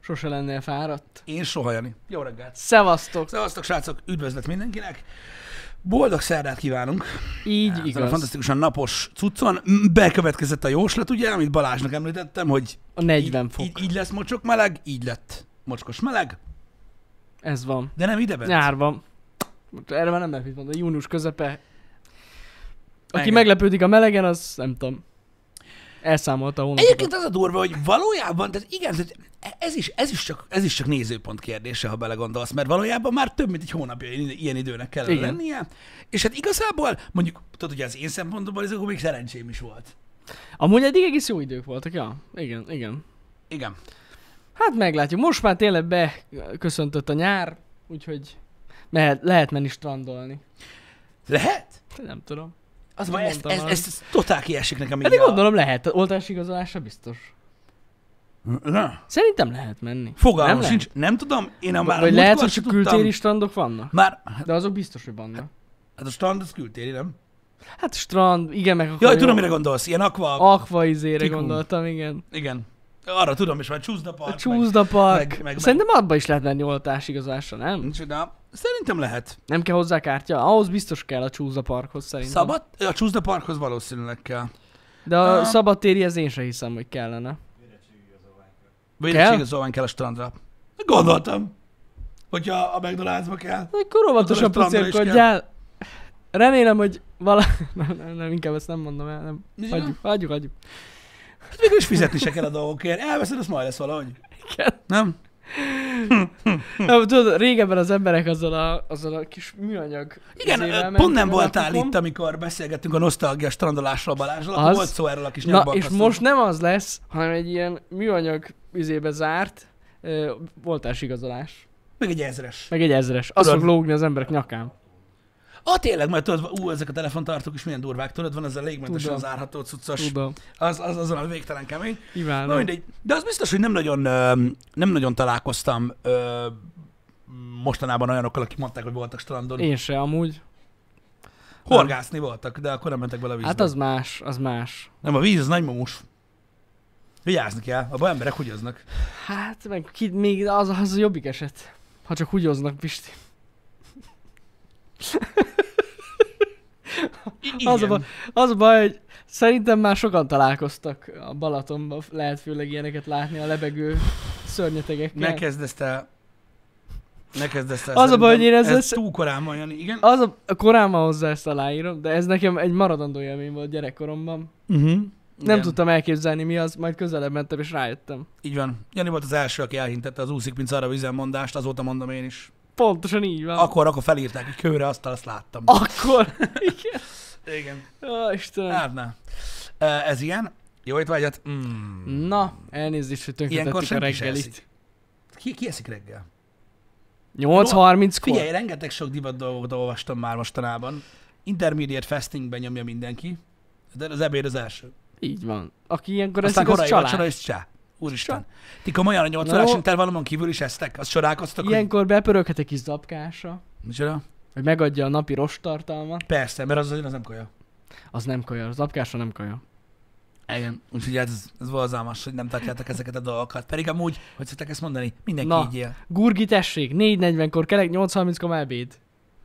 Sose lennél fáradt. Én soha, Jani. Jó reggelt. Szevasztok! Szevasztok, srácok, üdvözlet mindenkinek. Boldog szerdát kívánunk. Így Ezen a igaz. fantasztikusan napos cuccon. Bekövetkezett a jóslat, ugye, amit Balázsnak említettem, hogy A 40 így, fok. így, így lesz mocsok meleg, így lett mocskos meleg, Ez van. de nem ideben. Nyár van. Erre már nem lehet mit mondani. Június közepe. Aki Igen. meglepődik a melegen, az nem tudom. Elszámolta a hónapokat. Egyébként az a durva, hogy valójában, tehát igen, tehát ez is, ez, is csak, ez is csak nézőpont kérdése, ha belegondolsz, mert valójában már több mint egy hónapja ilyen időnek kellene Igen. lennie, és hát igazából, mondjuk, tudod, hogy az én szempontomból ez akkor még szerencsém is volt. Amúgy eddig egész jó idők voltak, ja. Igen, igen. Igen. Hát meglátjuk. Most már tényleg beköszöntött a nyár, úgyhogy mehet, lehet menni strandolni. Lehet? Nem tudom. Az baj, ez, Mondtam ez, már. ez, ez, totál kiesik nekem Pedig a- gondolom lehet. Oltási igazolásra biztos. Szerintem lehet menni. Fogalmam Nem sincs, nem tudom, én a már Vagy a lehet, hogy csak tudtam. kültéri strandok vannak? Már, De azok biztos, hogy vannak. hát a strand az kültéri, nem? Hát strand, igen, meg akkor Jaj, tudom, mire gondolsz, ilyen akva, Aqua izére Tikum. gondoltam, igen. igen. Arra tudom, és már Csúszda A Park, Csúszda Park. meg- meg- Szerintem abba is lehet menni oltási igazolásra, nem? meg... De szerintem lehet. Nem kell hozzá kártya? Ahhoz biztos kell a Csúszda Parkhoz szerintem. Szabad? A Csúszda Parkhoz valószínűleg kell. De a Ah. szabadtéri ez én sem hiszem, hogy kellene. Vagy Kell? a strandra. Gondoltam, hogyha a McDonald'sba kell. Akkor óvatosan pucérkodjál. Remélem, hogy vala... nem, nem, nem, inkább ezt nem mondom el. Nem. Hagyjuk, hagyjuk, hagyjuk. Hát végül is fizetni se kell a dolgokért. Elveszed, az majd lesz valahogy. Igen. Nem? Nem, tudod, régebben az emberek azzal a, azzal a kis műanyag Igen, pont nem voltál napokon. itt, amikor beszélgettünk a nosztalgia strandolásról Balázsral, akkor Az- volt szó erről a kis Na, és most nem az lesz, hanem egy ilyen műanyag üzébe zárt ö, voltás igazolás. Meg egy ezres. Meg egy ezres. Az fog lógni az emberek nyakán. Ah, tényleg, mert tudod, ú, ezek a telefontartók is milyen durvák, tudod, van ez a légmentesen Tudom. zárható cuccos. Tudom. Az, az, azon a végtelen kemény. Na Kívánom. mindegy. De az biztos, hogy nem nagyon, nem nagyon találkoztam mostanában olyanokkal, akik mondták, hogy voltak strandon. Én se amúgy. Horgászni voltak, de akkor nem mentek bele a vízbe. Hát az más, az más. Nem, a víz az nagymamus. Vigyázni kell, abban emberek húgyoznak. Hát meg ki, még az, az a jobbik eset. Ha csak húgyoznak, Pisti. Az a, baj, az a baj, hogy szerintem már sokan találkoztak a Balatonban, lehet főleg ilyeneket látni a lebegő szörnyetegekkel. Ne kezd ezt el. Ne kezd ezt el. Az a baj, hogy én ez sz- túl korán van, Jani. Igen? Az a, korán van hozzá ezt aláírom, de ez nekem egy maradandó élmény volt gyerekkoromban. Uh-huh. Nem tudtam elképzelni mi az, majd közelebb mentem és rájöttem. Így van. Jani volt az első, aki elhintette az úszik, mint arra vízen mondást, azóta mondom én is. Pontosan így van. Akkor, akkor felírták egy kőre, azt, azt láttam. Akkor. Igen. Igen. Ó, Istenem. Hát na. Ez ilyen. Jó étvágyat. Mm. Na, elnézést, hogy tönkretettük a reggelit. eszik. Ki, ki eszik reggel? 8.30-kor? Figyelj, rengeteg sok divat dolgot olvastam már mostanában. Intermediate fastingben nyomja mindenki, de az ebéd az első. Így van. Aki ilyenkor Aztán eszik, az korai vacsora csalás. és csá. Úristen. Ti komolyan a 8 Na órás intervallumon kívül is eztek? Azt csodálkoztak, hogy... Ilyenkor bepöröghet egy kis zapkása, Micsoda? hogy megadja a napi rostartalmat. Persze, mert az, az nem kaja. Az nem kaja, az zapkása nem kaja. Igen. Úgyhogy ez, ez valzalmas, hogy nem tartjátok ezeket a dolgokat. Pedig amúgy, hogy szokták ezt mondani, mindenki Na. így él. Gurgi tessék, 4.40-kor kelek, 8.30-kor már ebéd.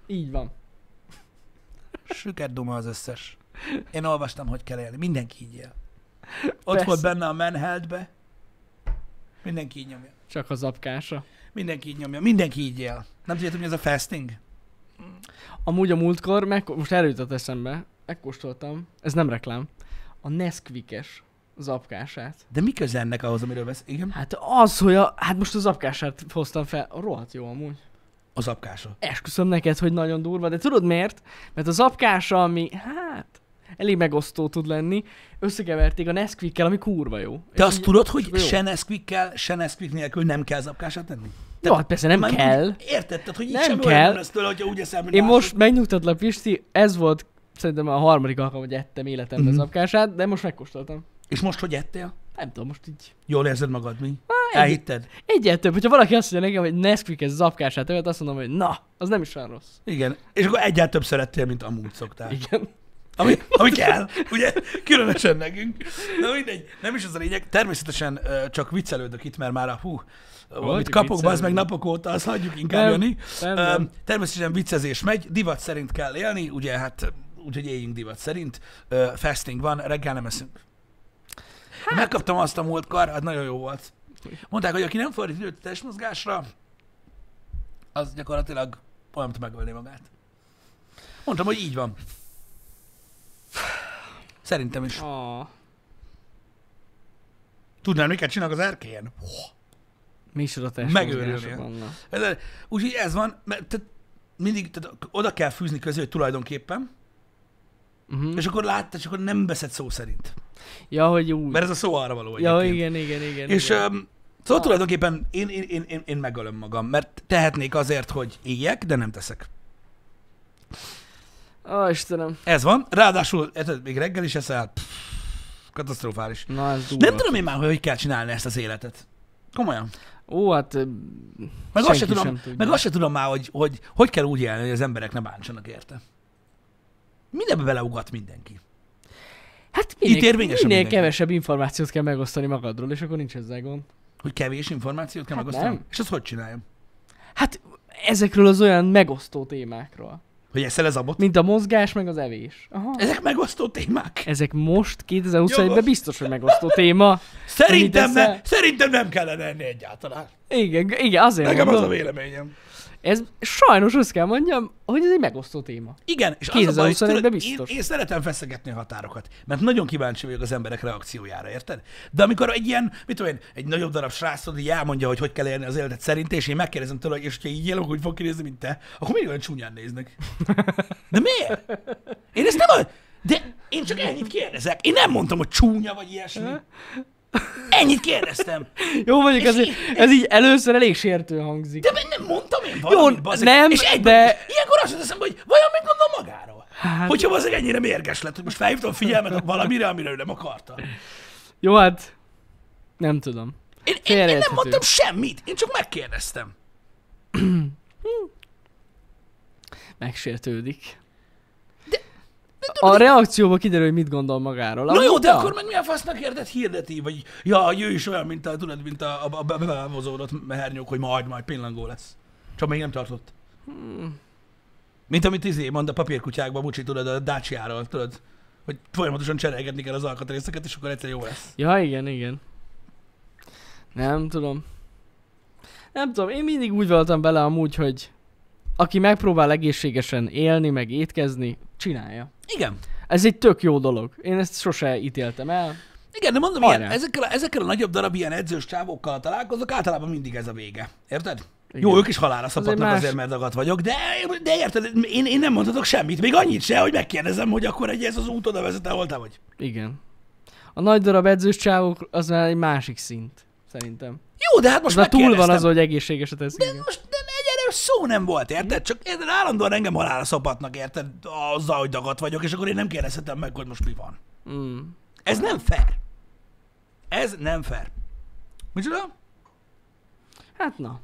Így van. Süket duma az összes. Én olvastam, hogy kell élni. Mindenki így él. Ott Persze. volt benne a Manheldbe. Mindenki így nyomja. Csak a zapkása. Mindenki így nyomja. Mindenki így él. Nem tudjátok, mi ez a fasting? Amúgy a múltkor, meg, most erről jutott eszembe, megkóstoltam, ez nem reklám, a Nesquik-es zapkását. De mi köze ennek ahhoz, amiről vesz? Igen? Hát az, hogy a, hát most a zapkását hoztam fel, rohadt jó amúgy. Az apkása. Esküszöm neked, hogy nagyon durva, de tudod miért? Mert az apkása, ami, hát, elég megosztó tud lenni, összekeverték a Nesquik-kel, ami kurva jó. Te És azt így- tudod, hogy jó. se Nesquik-kel, se Nesquik nélkül nem kell zapkását tenni? Jó, hát persze nem kell. Érted? Tehát, hogy így Nem sem kell. tőle, hogyha úgy eszel, mint Én most megnyugtatlak, Pisti, ez volt szerintem a harmadik alkalom, hogy ettem életemben Mhm. az apkását, de most megkóstoltam. És most hogy ettél? Nem tudom, most így. Jól érzed magad, mi? egy- Elhitted? Egyet több, hogyha valaki azt mondja nekem, hogy Nesquik ez zapkását evett, azt mondom, hogy na, az nem is olyan rossz. Igen. És akkor egyáltalán több szerettél, mint amúgy szoktál. Igen. Ami, ami kell, ugye? Különösen nekünk. Na mindegy, nem is az a lényeg. Természetesen csak viccelődök itt, mert már a hú, amit kapok, az meg napok óta, azt hagyjuk inkább Nem, jönni. nem. Természetesen viccezés megy, divat szerint kell élni, ugye hát úgyhogy éljünk divat szerint. Fasting van, reggel nem eszünk. Hát... Megkaptam azt a múltkor, hát nagyon jó volt. Mondták, hogy aki nem fordít időt testmozgásra, az gyakorlatilag olyan, megölni magát. Mondtam, hogy így van. Szerintem is. Ah, Tudnál, miket csinálnak az erkélyen? micsoda Megőrülnél. Úgyhogy ez van, mert tehát mindig tehát oda kell fűzni közé, tulajdonképpen, Uh-huh. és akkor látod, és akkor nem veszed szó szerint. Ja, hogy úgy. Mert ez a szó arra való Ja, egyébként. igen, igen, igen. És igen. um, szóval Ah. tulajdonképpen én, én, én, én, én megölöm magam, mert tehetnék azért, hogy éljek, de nem teszek. Ó, Istenem. Ez van. Ráadásul, érted, még reggel is eszel, pff, katasztrofális. Na, ez durva. Nem tudom én már, hogy hogy kell csinálni ezt az életet. Komolyan. Ó, hát... Meg azt, se tudom, sem tudja. meg azt se tudom már, hogy, hogy hogy kell úgy élni, hogy az emberek ne bántsanak érte. Mindenbe beleugat mindenki. Hát minél, Itt érvényes minél mindenki. kevesebb információt kell megosztani magadról, és akkor nincs ezzel gond. Hogy kevés információt kell Hát megosztani. nem. És azt hogy csináljam? Hát ezekről az olyan megosztó témákról. Hogy eszel ez abot? Mint a mozgás, meg az evés. Aha. Ezek megosztó témák? Ezek most 2021-ben Jogos. biztos, hogy megosztó téma. Szerintem, ne, szerintem nem kellene enni egyáltalán. Igen, igen, azért Nekem az mondom. a véleményem. Ez sajnos azt kell mondjam, hogy ez egy megosztó téma. Igen, és az a baj, hogy 2021-ben tudod, biztos. Én, én szeretem feszegetni a határokat, mert nagyon kíváncsi vagyok az emberek reakciójára, érted? De amikor egy ilyen, mit tudom én, egy nagyobb darab srác tudod, így elmondja, hogy hogy kell élni az életet szerint, és én megkérdezem tőle, hogy és hogyha így élek, hogy fog kinézni, mint te, akkor mindig olyan csúnyán néznek. De miért? Én ezt nem, de én csak ennyit kérdezek. Én nem mondtam, hogy csúnya vagy ilyesmi. Ennyit kérdeztem. Jó, mondjuk ez, így- ez így először elég sértő hangzik. De nem mondtam én valamit, Jó, bazeg. nem, és egyből de-. Ilyenkor azt teszem, hogy vajon mit gondol magáról? Hát- Hogyha bazeg ennyire mérges lett, hogy most felhívtam a figyelmet valamire, amire ő nem akarta. Jó, hát nem tudom. Én, én, én nem mondtam semmit, én csak megkérdeztem. Megsértődik. A reakcióból kiderül, hogy mit gondol magáról. Na jó, de akkor meg milyen fasznak érted hirdeti, vagy ja, ő is olyan, mint a, tudod, mint a, a, a be- bevázódott hernyók, hogy majd, majd pillangó lesz. Csak még nem tartott. Hmm. Mint amit izé mond a papírkutyákban, Bucsi, tudod, a Dacia-ról, tudod, hogy folyamatosan cserélgetni kell az alkatrészeket, és akkor egyszer jó lesz. Ja, igen, igen. Nem tudom. Nem tudom, én mindig úgy voltam bele amúgy, hogy aki megpróbál egészségesen élni, meg étkezni, csinálja. Igen. Ez egy tök jó dolog. Én ezt sose ítéltem el. Igen, de mondom, Hajrá. ilyen, ezekkel, a, ezekkel a nagyobb darab ilyen edzős csávókkal találkozok, általában mindig ez a vége. Érted? Igen. Jó, ők is halára szapadnak más- azért, mert dagat vagyok, de, de érted, én, én nem mondhatok semmit, még annyit se, hogy megkérdezem, hogy akkor egy ez az út oda vezet, ahol te vagy. Igen. A nagy darab edzős csávok az már egy másik szint, szerintem. Jó, de hát most már túl van az, hogy egészségeset teszik. De most de erős szó nem volt, érted? Csak érted, állandóan engem halára szopatnak, érted? Azzal, hogy dagat vagyok, és akkor én nem kérdezhetem meg, hogy most mi van. Mm. Ez nem fair. Ez nem fair. Micsoda? Hát na.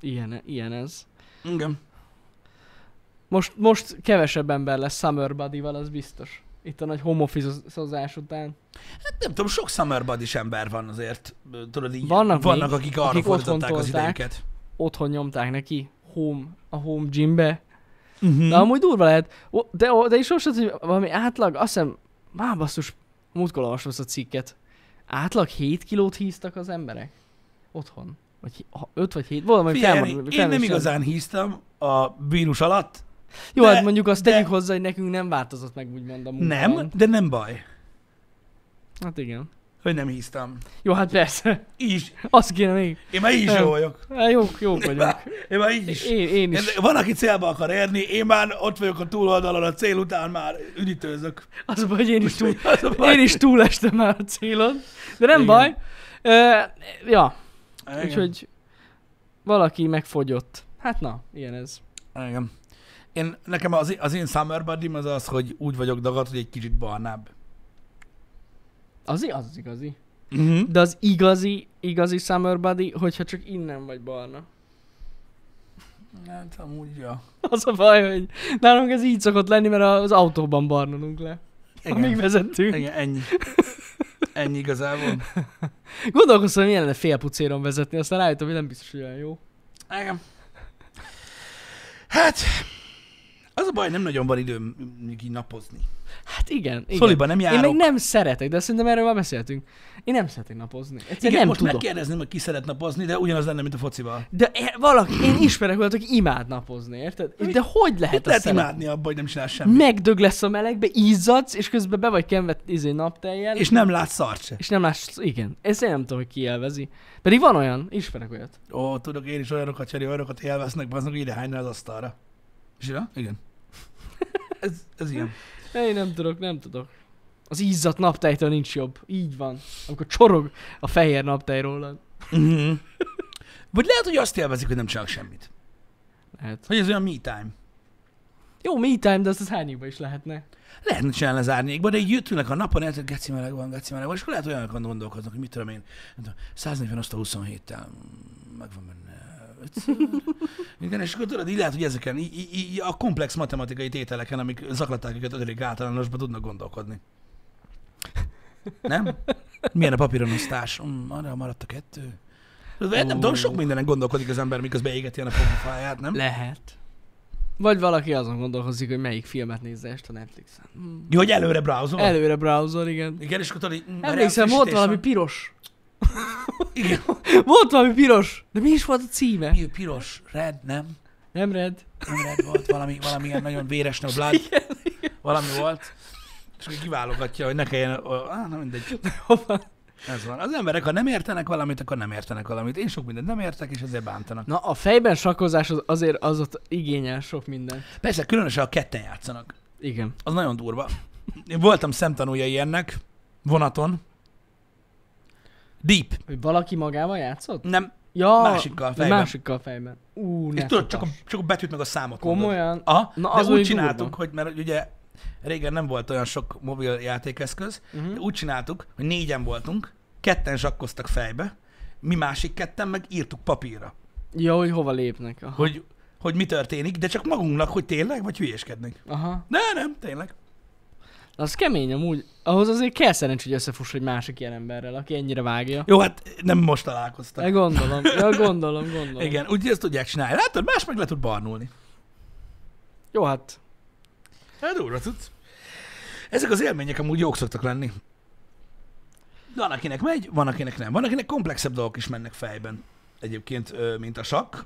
Ilyen, ilyen ez. Igen. Most, most kevesebb ember lesz Summer Buddy-val, az biztos. Itt a nagy home office-ozás után. Hát nem tudom, sok summer buddy ember van azért, tudod így. Vannak vannak még, akik arra akik fordították az idejüket. Otthon nyomták neki home, a home gymbe. Uh-huh. De amúgy durva lehet. De, de is most, hogy valami átlag, azt hiszem, már basszus, múltkor olvastam a cikket. Átlag 7 kilót híztak az emberek. Otthon. Vagy 5 vagy 7, valami Figyelj, felmond- Jani, én felmond- nem igazán híztam a vírus alatt. Jó, de- hát mondjuk azt de- tegyük hozzá, hogy nekünk nem változott meg úgymond a munkában. Nem, de nem baj, Hát igen. Hogy nem híztam. Jó, hát persze. Így is. Azt kéne még. Én már így is jó vagyok. Hát jók, jók vagyunk. Én már így is. Én, én Én, is. van, aki célba akar érni, én már ott vagyok a túloldalon, a cél után már üdítőzök. Az a baj, hogy én is, túl, Az baj. én is túlestem már a célon. De nem Igen. baj. Ö, ja, Igen. úgyhogy valaki megfogyott. Hát na, ilyen ez. Igen. Én, nekem az, az én summer buddy az az, hogy úgy vagyok dagat, hogy egy kicsit barnább. Az, az az igazi. Uh-huh. De az igazi, igazi Summer Buddy, hogyha csak innen vagy barna. Hát amúgy, ja. Az a baj, hogy nálunk ez így szokott lenni, mert az autóban barnulunk le. Igen. Amíg vezettünk. Igen, ennyi. Ennyi igazából. Gondolkoztam, hogy milyen lenne félpucéron vezetni, aztán rájöttem, hogy nem biztos, hogy olyan jó. Igen. Hát, az a baj, nem nagyon van időm így napozni. Hát igen. igen. Szoliban nem Én járok. meg nem szeretek, de szerintem erről már beszéltünk. Én nem szeretek napozni. Egyszerűen Igen, nem most tudok. megkérdezném, hogy ki szeret napozni, de ugyanaz lenne, mint a focival. De e- valaki, én ismerek olyat, aki imád napozni, érted? Mi- De hogy lehet Mit lehet szeretni? imádni abban, hogy nem csinálsz semmit? Megdög lesz a melegbe, izzadsz, és közben be vagy kenve izé napteljel, És nem látsz szart se. és nem látsz, igen. Ezt én nem tudom, hogy ki élvezi. Pedig van olyan, ismerek olyat. Ó, tudok én is olyanokat cseré, olyanokat élveznek, azok ide hányna az asztalra. És? Igen. Ez, ez ilyen. Én nem tudok, nem tudok. Az izzadt naptejtől nincs jobb. Így van. Amikor csorog a fehér naptej rólad. Mhm. Vagy lehet, hogy azt élvezik, hogy nem csinálok semmit. Lehet. Hogy ez olyan me time. Jó, me time, de azt az hányikba is lehetne. Lehetne csinálni az árnyékba, de így jöttünk a napon, hogy geci meleg van, geci meleg van, és akkor lehet olyanokon gondolkoznak, hogy mit tudom én, nem tudom, 140 azt a 27-tel, mm, megvan benne. Igen, és akkor tudod, így lehet, hogy ezeken, így, így, a komplex matematikai tételeken, amik zaklatták őket 5. általánosban, tudnak gondolkodni. Nem? Milyen a papíronosztás? Mm, arra maradt a kettő. Nem tudom, sok mindenen gondolkodik az ember, miközben égeti a napofáját, nem? Lehet. Vagy valaki azon gondolkozik, hogy melyik filmet nézze este a Netflixen. Hmm. Jó, hogy előre browsol? Előre browser, igen. Igen, és akkor tudod, mm, Emlékszem, volt valami piros. Igen. Volt valami piros. De mi is volt a címe? Mi, piros, red, nem? Nem red. Nem red volt, valami, valamilyen nagyon véres blood. Valami volt. És akkor kiválogatja, hogy ne kelljen, á, na mindegy. Ez van. Az emberek, ha nem értenek valamit, akkor nem értenek valamit. Én sok mindent nem értek, és ezért bántanak. Na, a fejben sakkozás az azért az ott igényel sok minden. Persze, különösen a ketten játszanak. Igen. Az nagyon durva. Én voltam szemtanúja ilyennek, vonaton. Deep. Hogy valaki magával játszott? Nem. Ja, Másikkal fejben. Másikkal fejben. Ú, És ne tudod, csak a, csak a betűt meg a számot mondod. Komolyan? Aha, Na, az de úgy csináltuk, durva. hogy mert ugye régen nem volt olyan sok mobil játékeszköz, Uh-huh. de úgy csináltuk, hogy négyen voltunk, ketten zsakkoztak fejbe, mi másik ketten meg írtuk papírra, Ja, hogy hova lépnek. Aha. hogy, hogy mi történik, de csak magunknak, hogy tényleg, vagy hülyéskednek. Aha. Ne, nem, tényleg. Az kemény amúgy. Ahhoz azért kell szerencs, hogy összefuss egy másik ilyen emberrel, aki ennyire vágja. Jó, hát nem most találkoztak. Ja, gondolom. Ja, gondolom, gondolom. Igen, úgyhogy ezt tudják csinálni. Látod, más meg le tud barnulni. Jó, hát Hát durva tudsz. Ezek az élmények amúgy jók szoktak lenni. Van, akinek megy, van, akinek nem. Van, akinek komplexebb dolgok is mennek fejben. Egyébként, mint a sakk.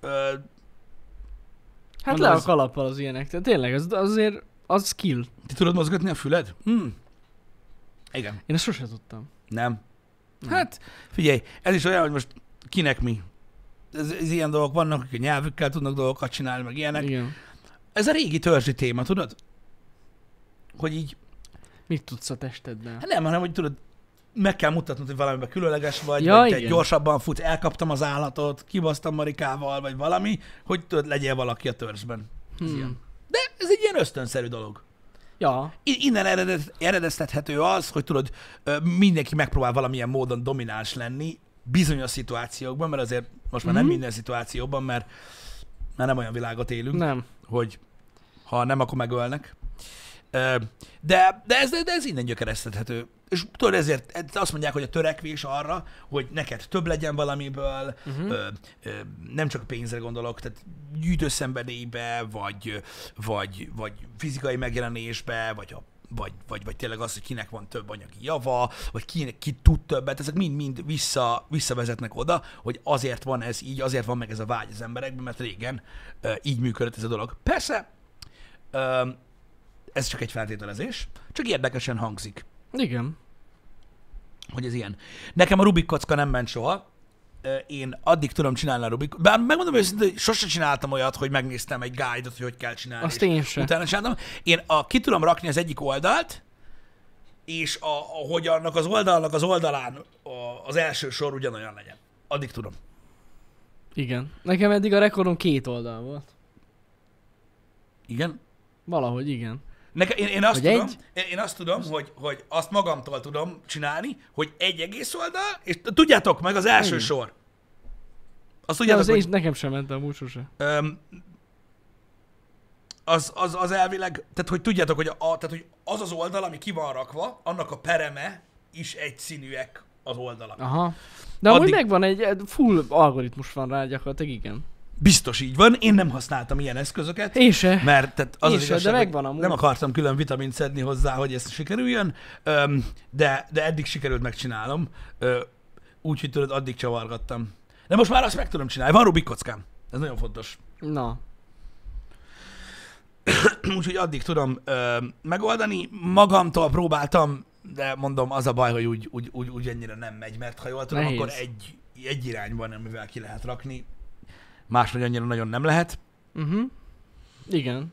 Ö, Hát Mondom, le a kalappal az ilyenek. Tehát tényleg, az azért az skill. Ti tudod mozgatni a füled? Hmm. Igen. Én ezt sose tudtam. Nem. Nem. Hát, figyelj, ez is olyan, hogy most kinek mi. Ez, ez ilyen dolgok vannak, akik a nyelvükkel tudnak dolgokat csinálni, meg ilyenek. Igen. Ez a régi törzsi téma, tudod? Hogy így, Mit tudsz a testeddel? hát nem, hanem hogy tudod, meg kell mutatnod, hogy valamiben különleges vagy, Ja, vagy te igen. gyorsabban futsz, elkaptam az állatot, kibasztam Marikával, vagy valami, hogy tudod, legyél valaki a törzsben. Ez ilyen. De ez egy ilyen ösztönszerű dolog. Ja, Innen eredet, eredeztethető az, hogy tudod, mindenki megpróbál valamilyen módon domináns lenni bizonyos szituációkban, mert azért most már nem Mhm. minden szituációban, mert már nem olyan világot élünk, nem. hogy ha nem, akkor megölnek. De, de, ez, de ez innen gyökereztethető. És tudod, ezért ez- azt mondják, hogy a törekvés arra, hogy neked több legyen valamiből, Uh-huh. ö, ö, nem csak pénzre gondolok, tehát gyűjtőszenvedélybe, vagy, vagy, vagy fizikai megjelenésbe, vagy, a, vagy, vagy, vagy tényleg az, hogy kinek van több anyagi java, vagy kinek, ki tud többet, ezek mind-mind vissza, visszavezetnek oda, hogy azért van ez így, azért van meg ez a vágy az emberekben, mert régen ö, így működött ez a dolog. Persze, ö, ez csak egy feltételezés, csak érdekesen hangzik Igen. hogy ez ilyen. Nekem a Rubik kocka nem ment soha. Én addig tudom csinálni a Rubik. Bár megmondom őszintén, hogy sose csináltam olyat, hogy megnéztem egy guide-ot, hogy hogy kell csinálni. Azt én sem. Utána csináltam. Én a, ki tudom rakni az egyik oldalt, és a, a, hogy annak az oldalnak az oldalán a, az első sor ugyanolyan legyen. Addig tudom. Igen. Nekem eddig a rekordom két oldal volt. Igen? Valahogy igen. Neke, én, én, azt Vagy tudom, egy? én, én azt tudom, hogy, hogy azt magamtól tudom csinálni, hogy egy egész oldal, és tudjátok meg az első Igen. sor. Azt tudjátok, az én, hogy nekem sem ment a öm, az, az, az elvileg, tehát hogy tudjátok, hogy, a, tehát, hogy az az oldal, ami ki van rakva, annak a pereme is egyszínűek az oldalak. Aha. De amúgy Addig- megvan egy egy full algoritmus van rá gyakorlatilag, igen. Biztos így van, én nem használtam ilyen eszközöket, Én se. mert tehát az Én az se, igazság, de megvan amúgy. nem akartam külön vitamint szedni hozzá, hogy ez sikerüljön, de, de eddig sikerült megcsinálom, úgyhogy tudod, addig csavargattam. De most már azt meg tudom csinálni, van Rubik kockám, ez nagyon fontos. Na. Úgyhogy addig tudom ö, megoldani. Magamtól próbáltam, de mondom, az a baj, hogy úgy, úgy, úgy, úgy ennyire nem megy, mert ha jól tudom, Nehéz. akkor egy, egy irányban, amivel ki lehet rakni. Máshogy annyira nagyon nem lehet. Uh-huh. Igen.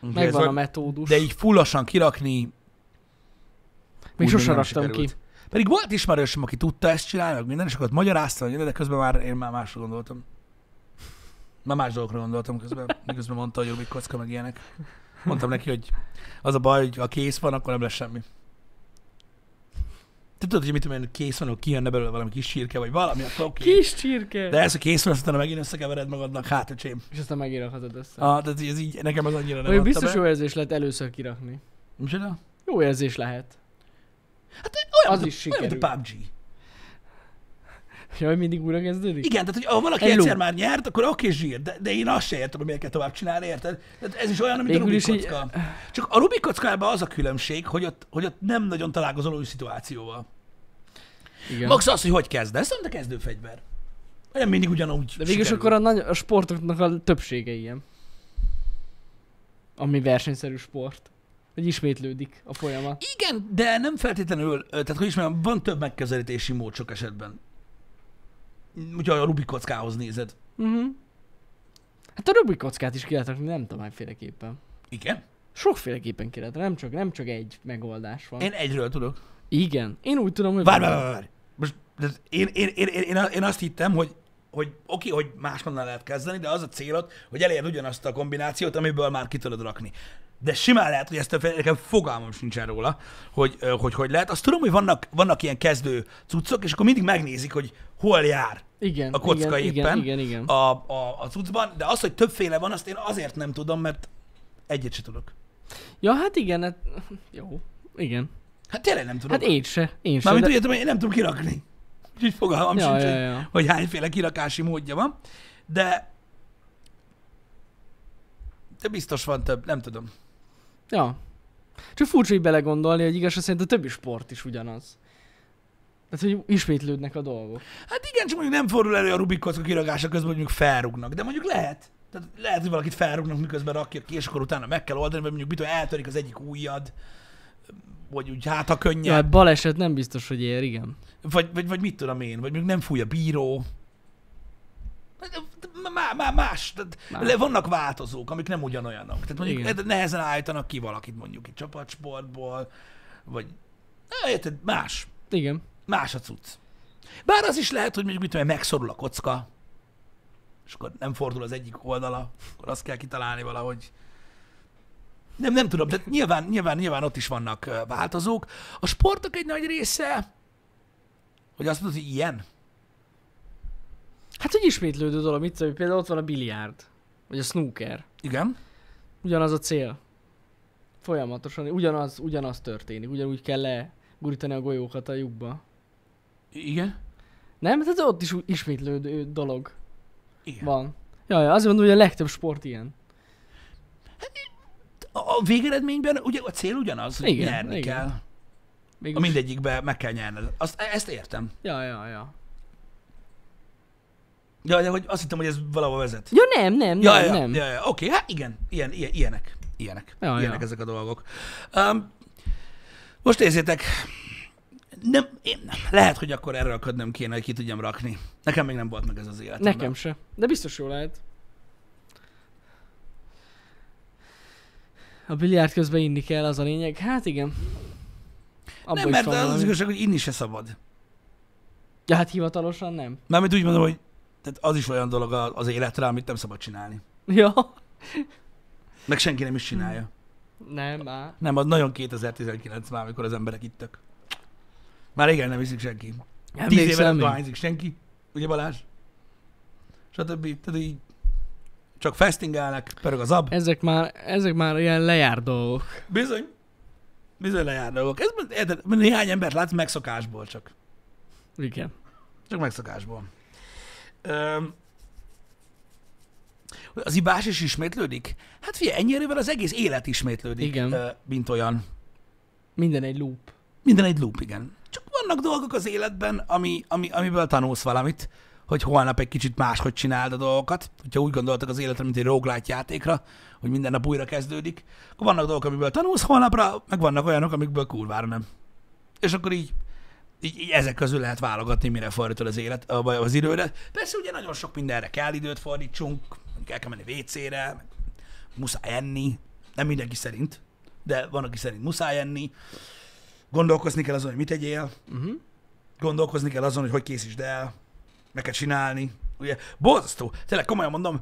Úgyhogy ez Megvan a van. metódus. De így fullosan kirakni, Még úgy sose nem raktam ki. Pedig volt ismerősöm, aki tudta ezt csinálni, meg minden, és akkor ott magyarázta, de közben már én már másra gondoltam. Már más dolgokra gondoltam közben, miközben mondta, hogy Rubik kocka, meg ilyenek. Mondtam neki, hogy az a baj, hogy ha kész van, akkor nem lesz semmi. Te tudod, hogy mit tudom én, kész van, akkor kijönne belőle valami kis sírke, vagy valami, akkor oké. Okay. Kis csirke. De ez, hogy kész van, aztán megint összekevered magadnak, hát öcsém. És aztán megírhatod össze. Ah, tehát ez így, nekem az annyira nem adta biztos be. jó érzés lehet először kirakni. Micsoda? Jó érzés lehet. Hát olyan, Az mint is a- olyan, mint a sikerül. PUBG. Jaj, mindig újra kezdődik? Igen, tehát hogy ha valaki Egy egyszer már nyert, akkor oké zsír, de, de én azt se értem, hogy miért kell tovább csinálni, érted? Tehát ez is olyan, mint a Végül Rubik is így- kocka. Csak a Rubik kockában az a különbség, hogy ott, hogy ott nem nagyon találkozol új szituációval. Igen. Max az, hogy hogy kezdesz, nem de kezdőfegyver. Nem mindig ugyanúgy De végül is sikerül. akkor a, nagy, a sportoknak a többsége ilyen. Ami versenyszerű sport. Hogy ismétlődik a folyamat. Igen, de nem feltétlenül, tehát hogy is mondjam, van több megközelítési mód sok esetben. Úgyhogy a Rubik kockához nézed. Uh-huh. Hát a Rubik kockát is ki lehet rakni, nem tudom hányféleképpen. Igen. Sokféleképpen ki lehet, nem csak, nem csak egy megoldás van. Én egyről tudok. Igen. Én úgy tudom, hogy... Várj, várj, várj. Most én, én, én, én, én, én azt hittem, hogy, hogy oké, hogy máshonnan lehet kezdeni, de az a célod, hogy elérd ugyanazt a kombinációt, amiből már ki tudod rakni. De simán lehet, hogy ezt a nekem fogalmam sincsen róla, hogy, hogy hogy lehet. Azt tudom, hogy vannak, vannak ilyen kezdő cuccok, és akkor mindig megnézik, hogy hol jár Igen, a kocka igen, éppen Igen, igen, igen. a, a, a cuccban, de az, hogy többféle van, azt én azért nem tudom, mert egyet se tudok. Ja, hát igen, hát... Jó. Igen. Hát tényleg nem tudom. Hát én se. Én se. Mármint de... úgy értem, hogy én nem tudom kirakni. Úgyhogy fogalmam Ja, sincs, ja, hogy- ja. hogy hányféle kirakási módja van, de de biztos van több, nem tudom. Ja. Csak furcsa így belegondolni, hogy igaz, szerint a többi sport is ugyanaz. Tehát, hogy ismétlődnek a dolgok. Hát igen, csak mondjuk nem fordul elő a Rubik kocka kirakása közben, mondjuk felrúgnak, de mondjuk lehet. Tehát lehet, hogy valakit felrúgnak, miközben rakja ki, és akkor utána meg kell oldani, vagy mondjuk mit eltörik az egyik ujjad, vagy úgy hát a Ja, könnyen, hát baleset nem biztos, hogy ér, igen. vagy, vagy, vagy mit tudom én, vagy mondjuk nem fúj a bíró. Má, má, más. Tehát Más. vannak változók, amik nem ugyanolyanok. Tehát mondjuk Igen. nehezen állítanak ki valakit mondjuk egy csapatsportból, vagy érted, más. Igen. Más a cucc. Bár az is lehet, hogy mondjuk mit tudom, megszorul a kocka, és akkor nem fordul az egyik oldala, akkor azt kell kitalálni valahogy. Nem, nem tudom, de nyilván, nyilván, nyilván ott is vannak változók. A sportok egy nagy része, hogy azt mondod, hogy ilyen. Hát, hogy ismétlődő dolog, mit tudom, például ott van a biliárd. Vagy a snooker. Igen. Ugyanaz a cél. Folyamatosan, ugyanaz, ugyanaz történik. Ugyanúgy kell legurítani a golyókat a lyukba. Igen. Nem? Tehát ott is ismétlődő dolog Igen. van. Jaj, azért mondom, hogy a legtöbb sport ilyen. A, végeredményben ugye a cél ugyanaz, hogy Igen, nyerni igen. kell. Még A mindegyikbe meg kell nyerned. Azt, ezt értem. Ja, ja, ja. Ja, de hogy azt hittem, hogy ez valahol vezet. Ja, nem, nem, Ja, nem, ja, nem. ja, ja. oké, hát igen, ilyen, ilyen, ilyenek, ilyenek, Ja, ilyenek ja. ezek a dolgok. Um, most nézzétek, nem, én, lehet, hogy akkor erről ködnöm kéne, hogy ki tudjam rakni. Nekem még nem volt meg ez az életemben. Nekem se. De biztos jó lehet. A biliárd közben inni kell, az a lényeg. Hát igen. Abba Nem, mert az, az igazság, hogy inni se szabad. Ja, hát hivatalosan nem. Mármint úgy mondom, hogy tehát az is olyan dolog az életre, amit nem szabad csinálni. Ja. Meg senki nem is csinálja. Nem, már. Nem, az nagyon 2019 már, amikor az emberek ittak. Már régen nem iszik senki. Tíz éve nem dohányzik senki. Ugye Balázs? stb. Tehát így csak festingelnek, pörög az ab. Ezek már, ezek már ilyen lejár dolgok. Bizony. Bizony lejár dolgok. Ez érted, néhány embert látsz megszokásból csak. Igen. Csak megszokásból. Öm, az ibás is ismétlődik? Hát figyelj, ennyire az egész élet ismétlődik, Igen. ö, mint olyan. Minden egy loop. Minden egy loop, igen. Csak vannak dolgok az életben, ami, ami, amiből tanulsz valamit, hogy holnap egy kicsit máshogy csináld a dolgokat. Hogyha úgy gondoltak az életre, mint egy roguelite játékra, hogy minden nap újra kezdődik, akkor vannak dolgok, amiből tanulsz holnapra, meg vannak olyanok, amikből kurvára nem. És akkor így, így, így ezek közül lehet válogatni, mire fordítod az élet, az idődet. Persze ugye nagyon sok mindenre kell időt fordítsunk, el kell menni WC-re, muszáj enni, nem mindenki szerint, de van, aki szerint muszáj enni, gondolkozni kell azon, hogy mit tegyél, Uh-huh. gondolkozni kell azon, hogy hogy készítsd el, meg kell csinálni. Ugye, borzasztó. Tényleg komolyan mondom,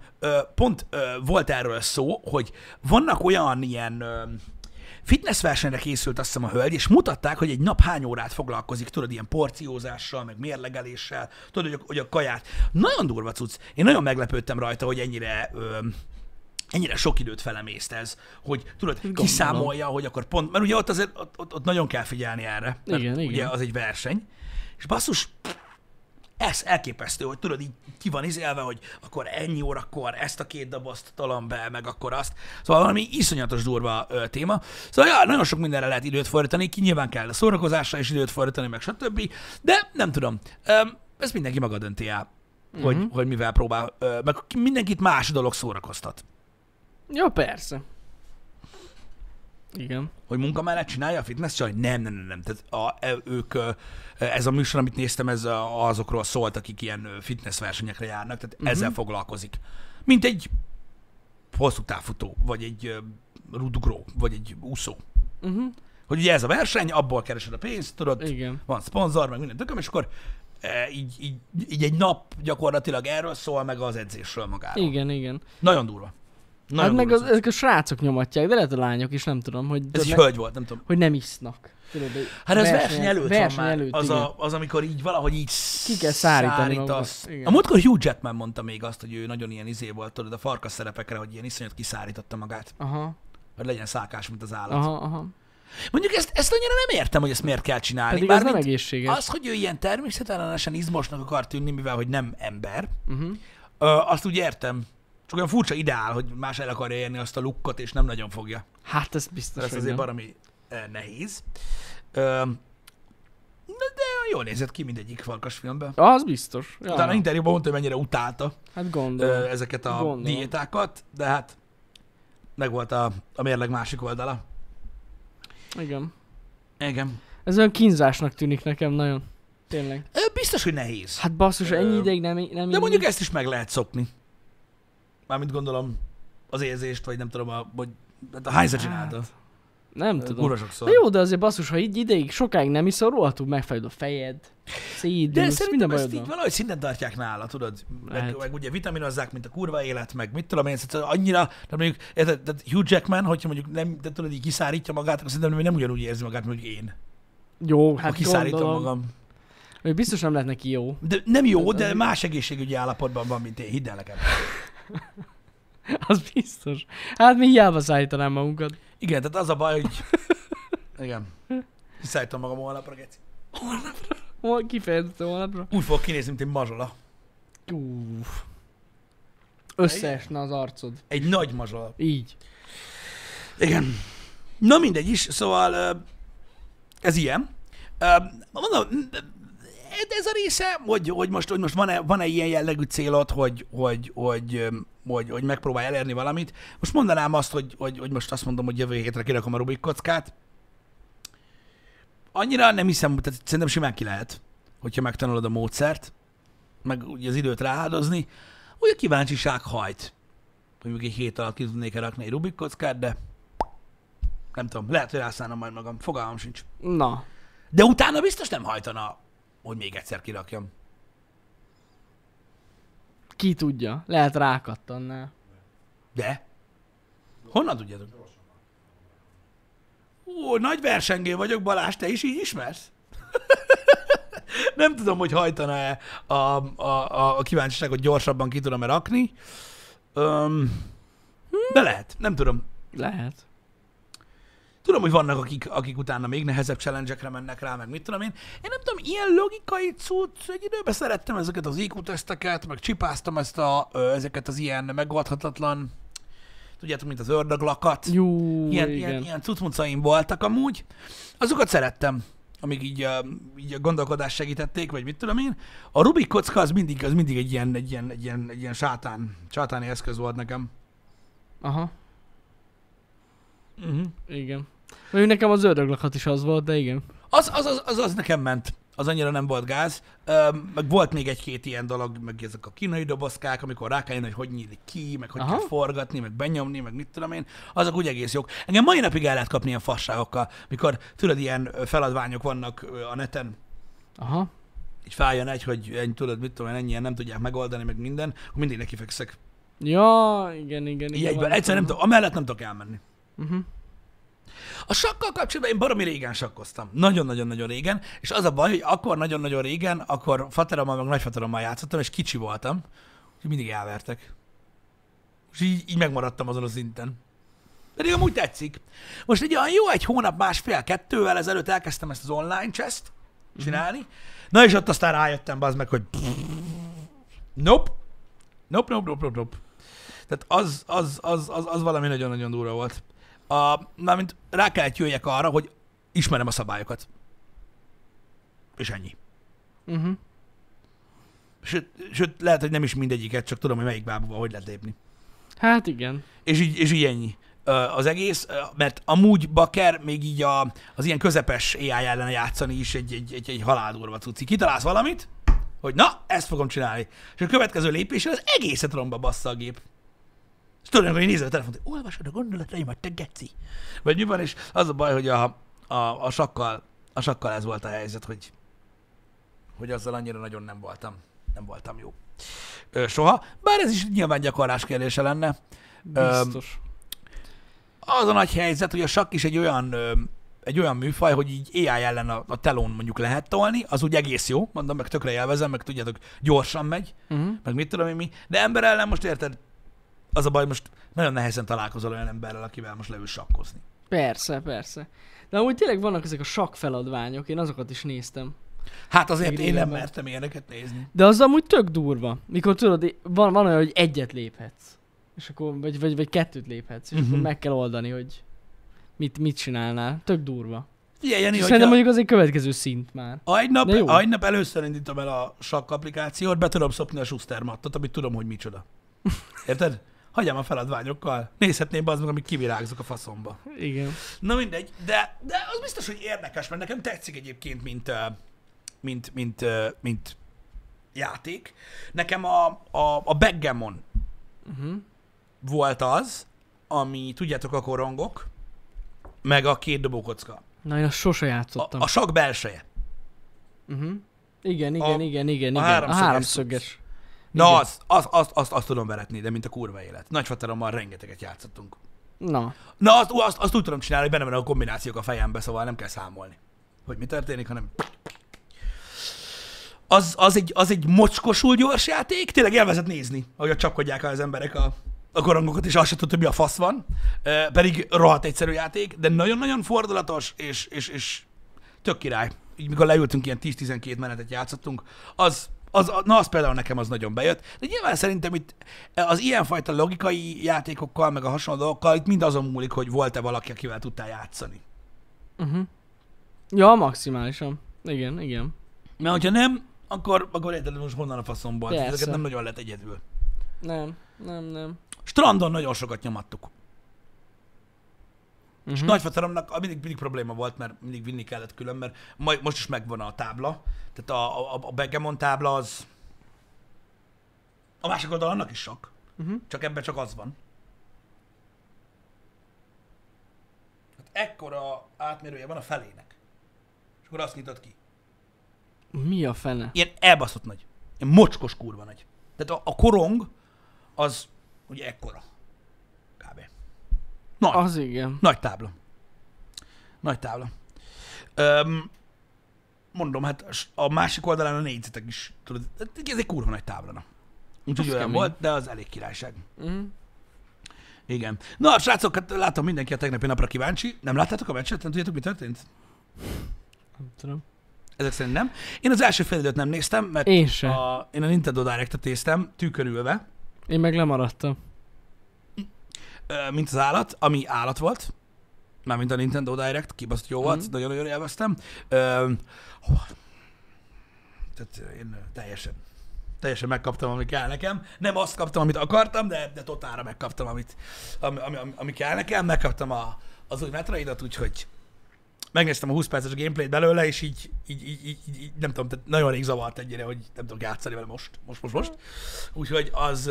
pont volt erről szó, hogy vannak olyan ilyen fitness versenyre készült azt hiszem a hölgy, és mutatták, hogy egy nap hány órát foglalkozik, tudod, ilyen porciózással, meg mérlegeléssel, tudod, hogy a, hogy a kaját. Nagyon durva cucc. Én nagyon meglepődtem rajta, hogy ennyire ö, ennyire sok időt felemészt ez, hogy tudod, Gondolom. kiszámolja, hogy akkor pont, mert ugye ott azért ott, ott, ott nagyon kell figyelni erre, mert Igen, ugye igen. az egy verseny, és basszus, ez elképesztő, hogy tudod, így ki van izélve, hogy akkor ennyi órakor ezt a két dobozt tolom be, meg akkor azt. Szóval valami iszonyatos durva ö, téma. Szóval ja, nagyon sok mindenre lehet időt fordítani, ki nyilván kell a szórakozásra is időt fordítani, meg stb. De nem tudom, Öm, ezt mindenki maga dönti el, uh-huh. hogy, hogy mivel próbál, ö, meg mindenkit más dolog szórakoztat. Ja, persze. Igen. Hogy munka mellett csinálja a fitness csaj? Nem, nem, nem, nem. Tehát a, e- ők, ez a műsor, amit néztem, ez azokról szólt, akik ilyen fitness versenyekre járnak, tehát uh-huh. ezzel foglalkozik. Mint egy hosszú távfutó, vagy egy rudugró, vagy egy úszó. Uh-huh. Hogy ugye ez a verseny, abból keresed a pénzt, tudod, Igen. van szponzor, meg minden tököm, és akkor e, így, így, így, egy nap gyakorlatilag erről szól, meg az edzésről magáról. Igen, igen. Nagyon durva. Nagyon hát meg az, ezek a srácok nyomatják, de lehet a lányok is, nem tudom, hogy, Ez egy hölgy volt, nem tudom. hogy nem isznak. Tudod, Hát ez verseny, előtt verseny van már. előtt, az, igen. a, az, amikor így valahogy így Ki kell szárítani szárítasz. A múltkor Hugh Jackman mondta még azt, hogy ő nagyon ilyen izé volt, tudod, a farkas szerepekre, hogy ilyen iszonyat kiszárította magát, Aha, hogy legyen szákás, mint az állat. aha, aha. Mondjuk ezt, ezt annyira nem értem, hogy ezt miért kell csinálni. Pedig az nem egészséges. az, hogy ő ilyen természetellenesen izmosnak akar tűnni, mivel hogy nem ember, Uh-huh. ö, azt úgy értem. Csak olyan furcsa ideál, hogy más el akarja érni azt a lukkot, és nem nagyon fogja. Hát ez biztos, Ez azért eh, nehéz. De, de jól nézett ki mindegyik farkas filmben. Az biztos. Ja. Utána interjúban mondta, hogy mennyire utálta Hát ö, gondolom. ezeket a Gondolom. diétákat, de hát meg volt a, a mérleg másik oldala. Igen. Igen. Ez olyan kínzásnak tűnik nekem nagyon. Tényleg. Ö, biztos, hogy nehéz. Hát basszus, ennyi Ö, ideig nem, nem De mondjuk ezt is meg lehet szokni. Mármint gondolom az érzést, vagy nem tudom, a, hogy hát hányszor csinálta. Nem tudom. Kurva sokszor. Na jó, de azért basszus, ha így ideig sokáig nem iszol, rohadtul megfejled a fejed, De szédülsz, szerintem minden ezt így valahogy szinten tartják nála, tudod? Meg, Lehet. meg ugye vitaminozzák, mint a kurva élet, meg mit tudom én, szóval annyira, de mondjuk, érted, tehát Hugh Jackman, hogyha mondjuk nem, de tudod, így kiszárítja magát, akkor szerintem ő nem ugyanúgy érzi magát, mint én. Jó, Hát hát ha kiszárítom gondolom. magam. Hogy biztos nem lett neki jó. De nem jó, de más egészségügyi állapotban van, mint én, hidd el nekem. Az biztos. Hát mi hiába szállítanám magunkat. Igen, tehát az a baj, hogy... Igen. Kiszállítom magam holnapra, geci. Hol kifejezetten holnapra? Úgy fog kinézni, mint egy mazsola. Uff. Összeesne az arcod. Egy nagy mazsola. Így. Igen. Na mindegy is, szóval ez ilyen. Mondom, ez a része, hogy, hogy most, hogy most van-e, van-e ilyen jellegű célod, hogy, hogy, hogy, hogy, hogy megpróbálj elérni valamit. Most mondanám azt, hogy, hogy, hogy most azt mondom, hogy jövő hétre kirakom a Rubik kockát. Annyira nem hiszem, tehát szerintem simán ki lehet, hogyha megtanulod a módszert, meg ugye az időt rááldozni. Úgy a kíváncsiság hajt. Hogy még egy hét alatt ki tudnék rakni egy Rubik kockát, de nem tudom, lehet, hogy rászállnom majd magam. Fogalmam sincs. Na. De utána biztos nem hajtana, hogy még egyszer kirakjam. Ki tudja. Lehet rákattannál. De? Honnan tudjátok? Ó, nagy versengő vagyok, Balázs, te is így ismersz? Nem tudom, hogy hajtana-e a, a, a, kíváncsiságot gyorsabban ki tudom-e rakni. Öm, de lehet, nem tudom. Lehet. Tudom, hogy vannak, akik, akik utána még nehezebb challenge mennek rá, meg mit tudom én. Én nem tudom, ilyen logikai cucc, egy időben szerettem ezeket az IQ teszteket, meg csipáztam ezt a, ö, ezeket az ilyen megoldhatatlan, tudjátok, mint az ördöglakat. Jó, Ilyen, igen. ilyen, ilyen cuccmuncaim voltak amúgy. Azokat szerettem, amíg így, a, így a gondolkodást segítették, vagy mit tudom én. A Rubik kocka az mindig, az mindig egy ilyen, egy ilyen, egy ilyen, egy ilyen sátán, sátáni eszköz volt nekem. Aha, Uh-huh. igen. Mondjuk nekem az ördöglakat is az volt, de igen. Az, az, az, az, az nekem ment. Az annyira nem volt gáz. Öm, meg volt még egy-két ilyen dolog, meg ezek a kínai dobozkák, amikor rá kell jönni, hogy hogy nyílik ki, meg hogy Aha. kell forgatni, meg benyomni, meg mit tudom én. Azok úgy egész jók. Engem mai napig el lehet kapni ilyen fasságokkal, mikor tudod, ilyen feladványok vannak a neten, Aha. így feljön egy, hogy ennyi, tudod, mit tudom én, ennyien nem tudják megoldani, meg minden, akkor mindig neki fekszek. Ja, igen, igen. Így igen egyben, van- egyszer nem tudom, amellett nem tudok elmenni. Uh-huh. A sakkal kapcsolatban én baromi régen sakkoztam. Nagyon-nagyon-nagyon régen. És az a baj, hogy akkor nagyon-nagyon régen, akkor faterommal meg nagyfaterommal játszottam, és kicsi voltam, hogy mindig elvertek. És így, így megmaradtam azon a szinten. Pedig amúgy tetszik. Most egy olyan jó egy hónap, másfél, kettővel ezelőtt elkezdtem ezt az online chest csinálni. Na és ott aztán rájöttem, az meg, hogy nope. Nope, nope, nope, nope, nope. Tehát az, az, az, az, az valami nagyon-nagyon durva volt. A, mármint rá kellett jöjjek arra, hogy ismerem a szabályokat. És ennyi. Uh-huh. Sőt, sőt, lehet, hogy nem is mindegyiket, csak tudom, hogy melyik bábuba hogy lehet lépni. Hát igen. És így, és így ennyi az egész, mert amúgy Baker még így a, az ilyen közepes AI ellen játszani is egy, egy, egy, egy haláldurva cuci. Kitalálsz valamit, hogy na, ezt fogom csinálni. És a következő lépésre az egészet romba bassza a gép. És tudod, hogy nézed a telefont, hogy olvasod a gondolataimat, te geci. Vagy mi van, és az a baj, hogy a, a, a, sakkal, a sakkal ez volt a helyzet, hogy, hogy azzal annyira nagyon nem voltam, nem voltam jó. Ö, soha, bár ez is nyilván gyakorlás kérdése lenne. Biztos. Az a nagy helyzet, hogy a sakk is egy olyan, ö, egy olyan műfaj, hogy így AI ellen a, a telón mondjuk lehet tolni, az úgy egész jó, mondom, meg tökre élvezem, meg tudjátok, gyorsan megy, Uh-huh. meg mit tudom én mi, de ember ellen most érted, az a baj, most nagyon nehezen találkozol olyan emberrel, akivel most leül sakkozni. Persze, persze. De amúgy tényleg vannak ezek a sakk feladványok, én azokat is néztem. Hát azért Még én nem mertem ilyeneket nézni. De az amúgy tök durva. Mikor tudod, van, van olyan, hogy egyet léphetsz. És akkor, vagy, vagy, vagy kettőt léphetsz. És uh-huh. Mhm. akkor meg kell oldani, hogy mit, mit csinálnál. Tök durva. Figyelj, Jani, szerintem mondjuk az egy következő szint már. ha egy nap, De jó. ha egy nap először indítom el a sakk applikációt, be tudom szopni a Schuster mattot, amit tudom, hogy micsoda. Érted? Hagyjam a feladványokkal. Nézhetném az meg, amíg kivirágzok a faszomba. Igen. Na mindegy, de, de az biztos, hogy érdekes, mert nekem tetszik egyébként, mint, mint, mint, mint játék. Nekem a, a, a backgammon Uh-huh. volt az, ami, tudjátok, a korongok, meg a két dobókocka. Na én azt sose A, játszottam. a sak belseje. Uh-huh. Igen, igen, A- igen, igen, igen. A háromszöges háromszöges. Na, Igen. az, az, azt, azt, azt tudom veretni, de mint a kurva élet. Nagyfaterommal rengeteget játszottunk. Na. Na, azt, azt, azt úgy tudom csinálni, hogy benne vannak a kombinációk a fejembe, szóval nem kell számolni, hogy mi történik, hanem... Az, az, egy, az egy mocskosul gyors játék, tényleg élvezett nézni, ahogy csapkodják az emberek a, a korongokat, és azt se hogy mi a fasz van. E, pedig rohadt egyszerű játék, de nagyon-nagyon fordulatos, és, és, és tök király. Így mikor leültünk, ilyen 10-12 menetet játszottunk, az, az, na az például nekem az nagyon bejött. De nyilván szerintem itt az ilyenfajta logikai játékokkal, meg a hasonló dolgokkal, itt mind azon múlik, hogy volt-e valaki, akivel tudtál játszani. Uh-huh. Ja, maximálisan. Igen, igen. Mert hogyha nem, akkor, akkor érted, most honnan a faszomból. Ezeket nem nagyon lett egyedül. Nem, nem, nem. Strandon nagyon sokat nyomattuk. És Uh-huh. nagyfateromnak mindig, mindig probléma volt, mert mindig vinni kellett külön, mert majd, most is megvan a tábla. Tehát a, a, a backgammon tábla az... A másik oldal annak is sok. Uh-huh. Csak ebben csak az van. Hát ekkora átmérője van a felének. És akkor azt nyitott ki. Mi a fene? Ilyen elbaszott nagy. Ilyen mocskos kurva nagy. Tehát a, a korong az ugye ekkora. Nagy. Az igen. Nagy tábla. Nagy tábla. Öm, mondom, hát a másik oldalán a négyzetek is, tudod, ez egy kurva nagy táblana. Úgyhogy olyan kemény. volt, de az elég királyság. Mm. Igen. Na, srácok, hát látom mindenki a tegnapi napra kíváncsi. Nem láttátok a meccset? Nem tudjátok, mi történt? Nem tudom. Ezek szerint nem. Én az első fél időt nem néztem, mert Én se. a, én a Nintendo Direct-et néztem, tűkörülve, Én meg lemaradtam. Mint az állat, ami állat volt. Mármint a Nintendo Direct, kibaszott jó volt, Mhm. nagyon-nagyon élveztem. Ö? Tehát én teljesen, teljesen megkaptam, ami kell nekem. Nem azt kaptam, amit akartam, de, de totálra megkaptam, amit, ami, ami, ami, ami kell nekem. Megkaptam a, az új Metroidat, úgyhogy megnéztem a 20 perces gameplayt belőle, és így, így, így, így, így, nem tudom, tehát nagyon rég zavart egyre, hogy nem tudok játszani vele most, most, most, most. Úgyhogy az,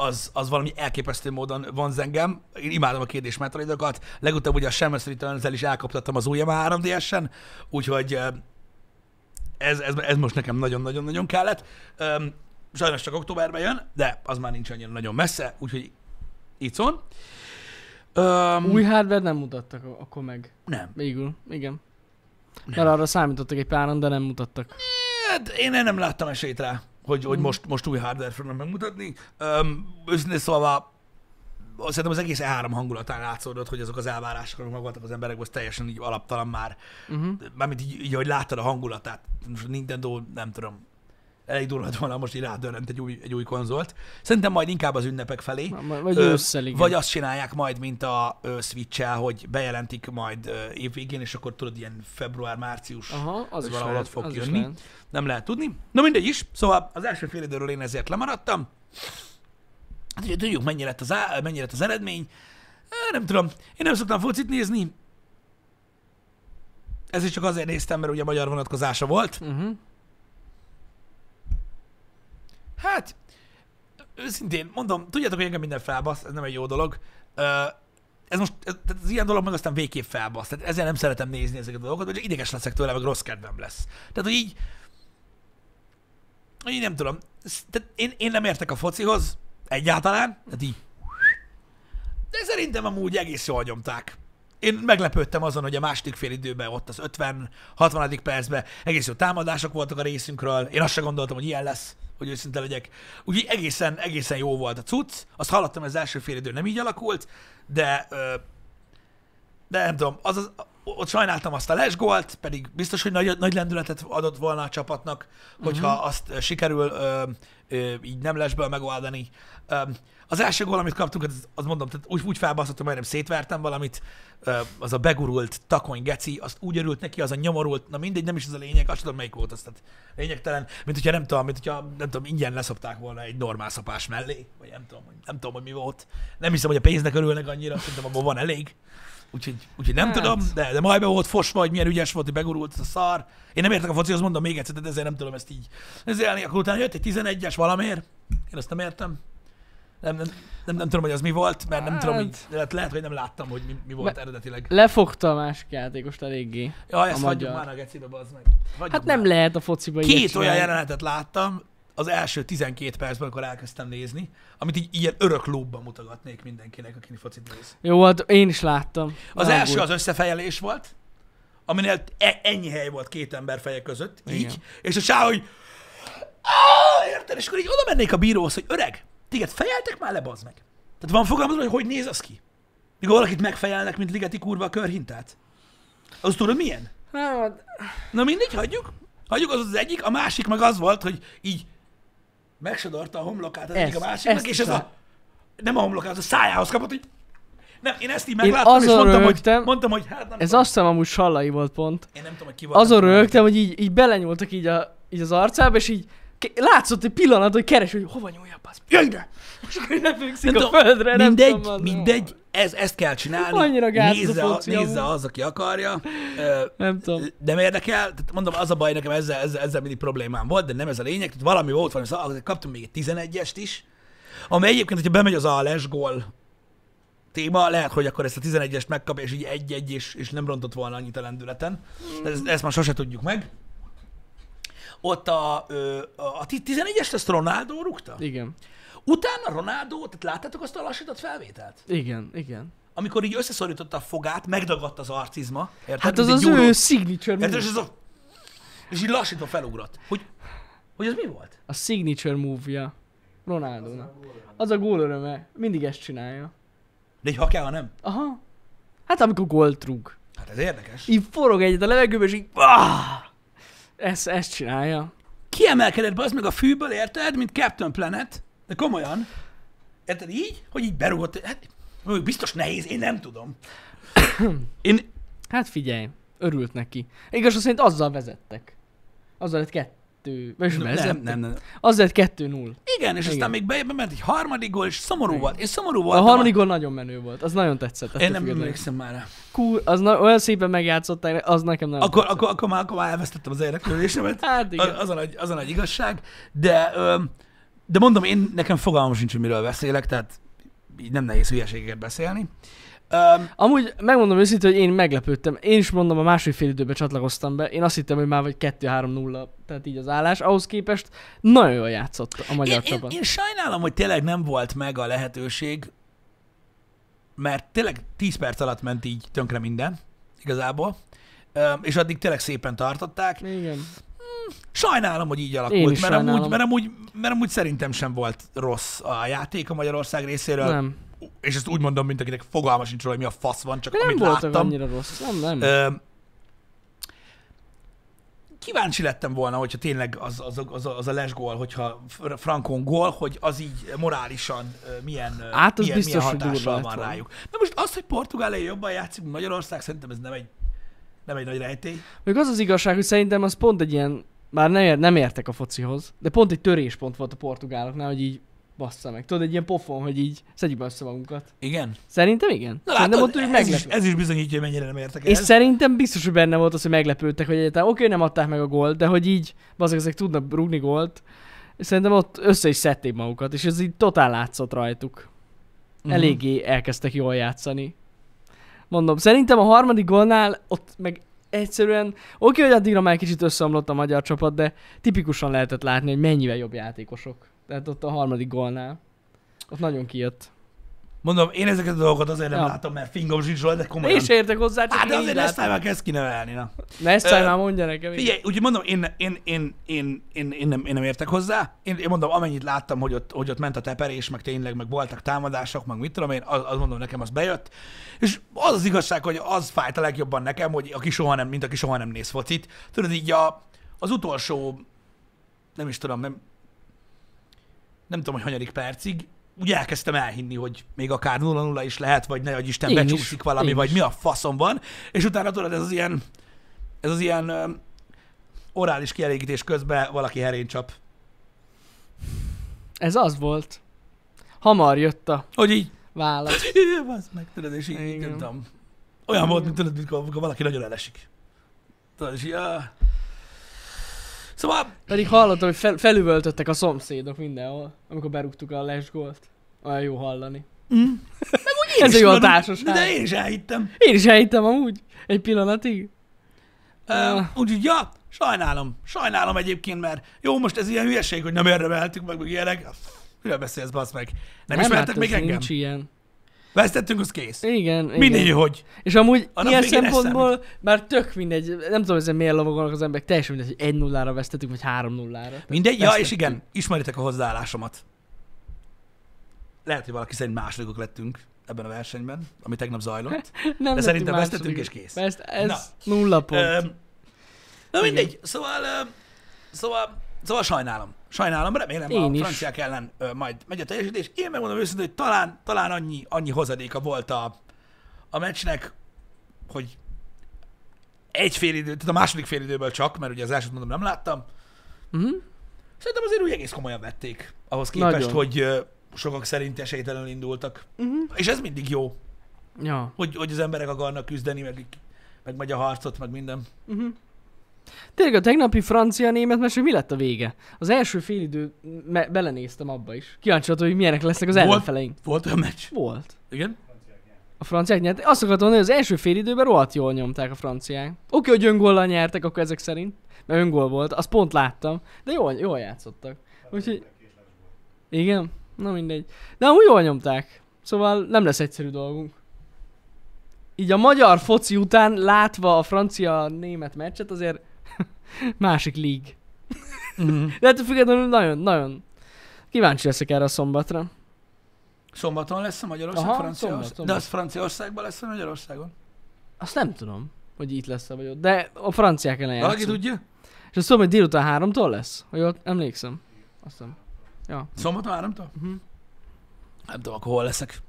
az, az valami elképesztő módon van engem. Én imádom a kérdés metroidokat. Legutóbb ugye a Shamus returns is elkaptattam az ujjam a 3DS-en, úgyhogy ö, ez, ez, ez most nekem nagyon-nagyon-nagyon kellett. Sajnos csak októberben jön, de az már nincs annyira nagyon messze, úgyhogy itt van. Öm, Új hardware nem mutattak a- akkor meg. Nem. Végül, igen. Mert arra számítottak egy páran, de nem mutattak. Hát én nem láttam esélyt rá, hogy, hogy Mhm. most, most új hardware fognak megmutatni. Öm, őszintén szólva, szerintem az egész E3 hangulatán látszódott, hogy azok az elvárások, amik voltak az emberekben, az teljesen így alaptalan már. Uh-huh. Mármint így, így, hogy láttad a hangulatát. Most Nintendo, nem tudom, elég durva volna most így rádörrent egy új, egy új konzolt. Szerintem majd inkább az ünnepek felé. Vagy ősszel, igen. Vagy azt csinálják majd, mint a ö, Switch-el, hogy bejelentik majd évvégén, és akkor tudod, ilyen február-március Aha, az valahol ott fog az lehet. nem lehet tudni. Na mindegy is, szóval az első fél időről én ezért lemaradtam. Hát ugye tudjuk, mennyi lett az, á, mennyi lett az eredmény. Nem tudom, én nem szoktam focit nézni. Ez is csak azért néztem, mert ugye magyar vonatkozása volt. Uh-huh. Hát, őszintén mondom, tudjátok, hogy engem minden felbasz, ez nem egy jó dolog. Ez most, ez, az ilyen dolog meg aztán végképp felbasz. Tehát ezzel nem szeretem nézni ezeket a dolgokat, csak ideges leszek tőle, meg rossz kedvem lesz. Tehát, hogy így, hogy így nem tudom. Ez- Tehát én, én nem értek a focihoz, egyáltalán, tehát így. De szerintem amúgy egész jól nyomták. Én meglepődtem azon, hogy a második fél időben, ott az 50-60. percben egész jó támadások voltak a részünkről. Én azt sem gondoltam, hogy ilyen lesz, hogy őszinte legyek. Úgyhogy egészen, egészen jó volt a cucc. Azt hallottam, hogy az első fél idő nem így alakult, de, de nem tudom, az, az, ott sajnáltam azt a lesgolt, pedig biztos, hogy nagy, nagy lendületet adott volna a csapatnak, hogyha uh-huh. azt sikerül ö, ö, így nem lesből megoldani. Ö, az első gól, amit kaptunk, az, az mondom, tehát úgy, úgy felbaszottam, majdnem szétvertem valamit, ö, az a begurult takony geci, azt úgy örült neki, az a nyomorult, na mindegy, nem is ez a lényeg, azt tudom, melyik volt az, tehát lényegtelen, mint hogyha nem tudom, mint hogyha nem tudom, ingyen leszopták volna egy normál szapás mellé, vagy nem tudom, hogy, nem tudom, hogy mi volt. Nem hiszem, hogy a pénznek örülnek annyira, szerintem abban van elég. Úgyhogy, úgyhogy nem Hát. tudom, de, de majd be volt fosva, hogy milyen ügyes volt, hogy begurult ez a szar. Én nem értek a focihoz, mondom még egyszer, de ezért nem tudom ezt így ezért Akkor utána jött egy 11-es valamiért. Én ezt nem értem. Nem, nem, nem, nem tudom, hogy az mi volt, mert nem tudom, hogy Hát. lehet, lehet, hogy nem láttam, hogy mi, mi volt Be- eredetileg. Lefogta a másik játékost eléggé. Ja, ezt hagyjuk magyar. már a gecibe, bazd meg. Hagyjuk Hát nem már. lehet a fociba Két olyan jelenetet láttam az első 12 percben, amikor elkezdtem nézni, amit így ilyen örök lóbban mutogatnék mindenkinek, aki focit néz. Jó, hát én is láttam. Az Ne első az összefejelés volt, aminél e- ennyi hely volt két ember feje között, így, Igen. és a sáv, hogy "Á, érted, és akkor így oda mennék a bíróhoz, hogy öreg, téged fejeltek már le, bazd meg. Tehát van fogalmazva, hogy hogy néz az ki? Mikor valakit megfejelnek, mint Ligeti kurva a körhintát? Az tudod milyen? Hát, Na mindegy, hagyjuk. Hagyjuk, az az egyik. A másik meg az volt, hogy így megsodorta a homlokát az egyik a Ezt- másiknak, ezt és ez a... Nem a homlokát, az a szájához kapott, hogy... Nem, én ezt így Én megláttam, és azon mondtam, hogy, röhögtem- mondtam, hogy hát nem ez tudom. azt hiszem amúgy Sallai volt pont. Én nem tudom, hogy ki volt. Azon röhögtem, hogy így, így belenyúltak így, a, így az arcába, és így látszott egy pillanat, hogy keres, hogy hova nyúljak, az. Jöjj ide! Így lefekszik a földre, nem mindegy, tudom, mindegy, ez, ezt kell csinálni. Annyira gáz a nézze, a, nézze az, aki akarja. Nem tudom. nem érdekel, tehát mondom, az a baj nekem ezzel, ezzel, ezzel mindig problémám volt, de nem ez a lényeg, tehát valami volt, valami, szóval kaptunk még egy 11-est is, ami egyébként, hogyha bemegy az a lesgól téma, lehet, hogy akkor ezt a 11-est megkapja, és így egy-egy, és, és nem rontott volna annyit a lendületen. Ezt, ezt már sose tudjuk meg. Ott a, ö, a 11-est ezt Ronaldo rúgta? Igen. Utána Ronaldo, tehát láttátok azt a lassított felvételt? Igen, igen. Amikor így összeszorította a fogát, megdagadt az arcizma. Érted? Hát az az gyúró. ő signature Érted? És a... És így lassítva felugrott. Hogy, hogy az mi volt? A signature move-ja. Ronaldo-nak. Az a gól öröme. Mindig ezt csinálja. De egy ha kell, ha nem. Aha. Hát amikor gólt rúg. Hát ez érdekes. Így forog egyet a levegőbe, és így... Ah! Ezt, ezt csinálja. Kiemelkedett be az meg a fűből, érted? Mint Captain Planet. De komolyan. Érted így? Hogy így berugott. Hát, biztos nehéz, én nem tudom. Én, Hát figyelj, örült neki. Igazság szerint azzal vezettek. Azzal lett kettő... Vagy nem, vezettek. nem, nem. Azzal lett kettő null. Igen, és aztán Igen. még bejebb ment egy harmadik gól, és szomorú Igen. volt. Én szomorú A voltam. harmadik gól nagyon menő volt. Az nagyon tetszett. Én nem emlékszem már rá. Cool, az na- olyan szépen megjátszották, az nekem nagyon Akkor, tetszett. akkor, akkor, már, akkor már elvesztettem az érdeklődésemet. Hát igen. Az, az, a nagy, az a nagy igazság. De, öm, de mondom, én nekem fogalmam sincs, hogy miről beszélek, tehát így nem nehéz hülyeségeket beszélni. Um, Amúgy megmondom őszintén, hogy én meglepődtem. Én is mondom, a második fél időben csatlakoztam be. Én azt hittem, hogy már vagy 2-3-0, tehát így az állás. Ahhoz képest nagyon jól játszott a magyar én, én, csapat. én sajnálom, hogy tényleg nem volt meg a lehetőség, mert tényleg 10 perc alatt ment így tönkre minden, igazából. Öm, és addig tényleg szépen tartották. Igen. Sajnálom, hogy így alakult, mert amúgy, mert, amúgy, mert amúgy szerintem sem volt rossz a játék a Magyarország részéről. Nem. És ezt úgy mondom, mint akinek fogalma sincs róla, hogy mi a fasz van, csak Nem amit láttam. annyira rossz. Nem, nem. Ö, kíváncsi lettem volna, hogyha tényleg az, az, az, a- az a lesgól, hogyha Fr- Frankon gól, hogy az így morálisan milyen, Hát az milyen, biztos, milyen hatással van volna. rájuk. Na most az, hogy Portugália jobban játszik, mint Magyarország, szerintem ez nem egy, nem egy nagy rejtély. Még az az igazság, hogy szerintem az pont egy ilyen, már nem, ér, nem értek a focihoz, de pont egy töréspont volt a portugáloknál, hogy így bassza meg. Tudod, egy ilyen pofon, hogy így szedjük be össze magunkat. Igen. Szerintem igen. Na szerintem látod, ott ez, is, meglepő. ez is bizonyítja, hogy mennyire nem értek És el. szerintem biztos, hogy benne volt az, hogy meglepődtek, hogy egyáltalán oké, nem adták meg a gólt, de hogy így, bazeg, ezek tudnak rúgni gólt. És szerintem ott össze is szedték magukat, és ez így totál látszott rajtuk. Mhm. Eléggé elkezdtek jól játszani. Mondom, szerintem a harmadik gólnál ott meg egyszerűen, oké, hogy addigra már kicsit összeomlott a magyar csapat, de tipikusan lehetett látni, hogy mennyivel jobb játékosok. Tehát ott a harmadik gólnál. Ott nagyon kijött. Mondom, én ezeket a dolgokat azért nem Ja. látom, mert fingom sincs róla, de Én komolyan. is értek hozzá, csak Hát de én azért ezt már kezd kinevelni, na. Ne ezt már mondja nekem. Figyelj, úgyhogy mondom, én, én, én, én, én, én, nem, én nem értek hozzá. Én, én mondom, amennyit láttam, hogy ott, hogy ott ment a teperés, meg tényleg, meg voltak támadások, meg mit tudom én, az, az mondom, nekem az bejött. És az az igazság, hogy az fájt a legjobban nekem, hogy aki soha nem, mint aki soha nem néz focit. Tudod, így a, az utolsó, nem is tudom, nem, nem tudom, hogy hanyadik percig, úgy elkezdtem elhinni, hogy még akár 0-0 is lehet, vagy ne, hogy Isten Én is, becsúszik valami, én vagy is. mi a faszom van, és utána tudod, ez az ilyen, ez az ilyen ö, orális kielégítés közben valaki herén csap. Ez az volt. Hamar jött a Hogy így, válasz. "Jé, bassz meg, tudod, és így, Igen. nem tudom. Olyan volt, mint tudod, mikor, amikor valaki nagyon elesik. Tudod, és így, ah. Szóval, Pedig hallottam, hogy fel, felüvöltöttek a szomszédok mindenhol, amikor berúgtuk a lesgólt. Olyan jó hallani. mm, Ez egy jó a társaság. De én is elhittem. Én is elhittem amúgy. Egy pillanatig. Uh, úgyhogy, ja, sajnálom. Sajnálom egyébként, mert jó, most ez ilyen hülyeség, hogy nem érdemeltük meg, meg ilyenek. Miről beszélsz, basz meg? Nem, nem ismertek hát még engem? Nincs ilyen. Vesztettünk, az kész. Igen, igen. Mindegy, hogy. És amúgy A ilyen szempontból már tök mindegy, nem tudom, ezen miért lovagolnak az emberek, teljesen mindegy, hogy 1 0 ra vesztettük, vagy 3 0 ra Mindegy, ja, és igen, ismeritek a hozzáállásomat. Lehet, hogy valaki szerint másodikok lettünk ebben a versenyben, ami tegnap zajlott. Nem De szerintem lettünk vesztettünk, és kész. Ezt, ez Na. nulla pont. Öm, Na mindegy, szóval, öm, szóval, szóval sajnálom. Sajnálom, remélem Én a is. franciák ellen ö, majd megy a teljesítés. Én megmondom őszintén, hogy talán, talán annyi, annyi hozadéka volt a, a meccsnek, hogy egy fél idő, tehát a második fél időből csak, mert ugye az elsőt mondom nem láttam, Uh-huh. szerintem azért úgy egész komolyan vették, ahhoz képest, Nagyon. hogy ö, sokak szerint esélytelenül indultak. Uh-huh. És ez mindig jó, Ja. hogy, hogy az emberek akarnak küzdeni, meg, meg megy a harcot, meg minden. Uh-huh. Tényleg a tegnapi francia-német meccs, mi lett a vége? Az első félidő me- belenéztem abba is. Kíváncsi hogy milyenek lesznek az Volt? ellenfeleink. Volt olyan meccs? Volt. Igen? A franciák nyertek. Azt akartam mondani, hogy az első fél időben rohadt jól nyomták a franciák. Oké, hogy öngollal nyertek akkor ezek szerint, mert öngól volt, azt pont láttam, de jól, jól játszottak. Úgyhogy... Igen? Na mindegy. De amúgy jól nyomták. Szóval nem lesz egyszerű dolgunk. így a magyar foci után látva a francia-német meccset azért másik lig. Mm. De ettől függetlenül nagyon, nagyon kíváncsi leszek erre a szombatra. Szombaton lesz a Magyarország, Aha, Franciaország. szombat, De az Franciaországban lesz a Magyarországon? Azt nem tudom, hogy itt lesz vagy ott, de a franciák ellen Valaki tudja? És azt tudom, hogy délután háromtól lesz, ha jól emlékszem. Azt hiszem. Ja. Szombaton háromtól? Uh-huh. Nem tudom, akkor hol leszek.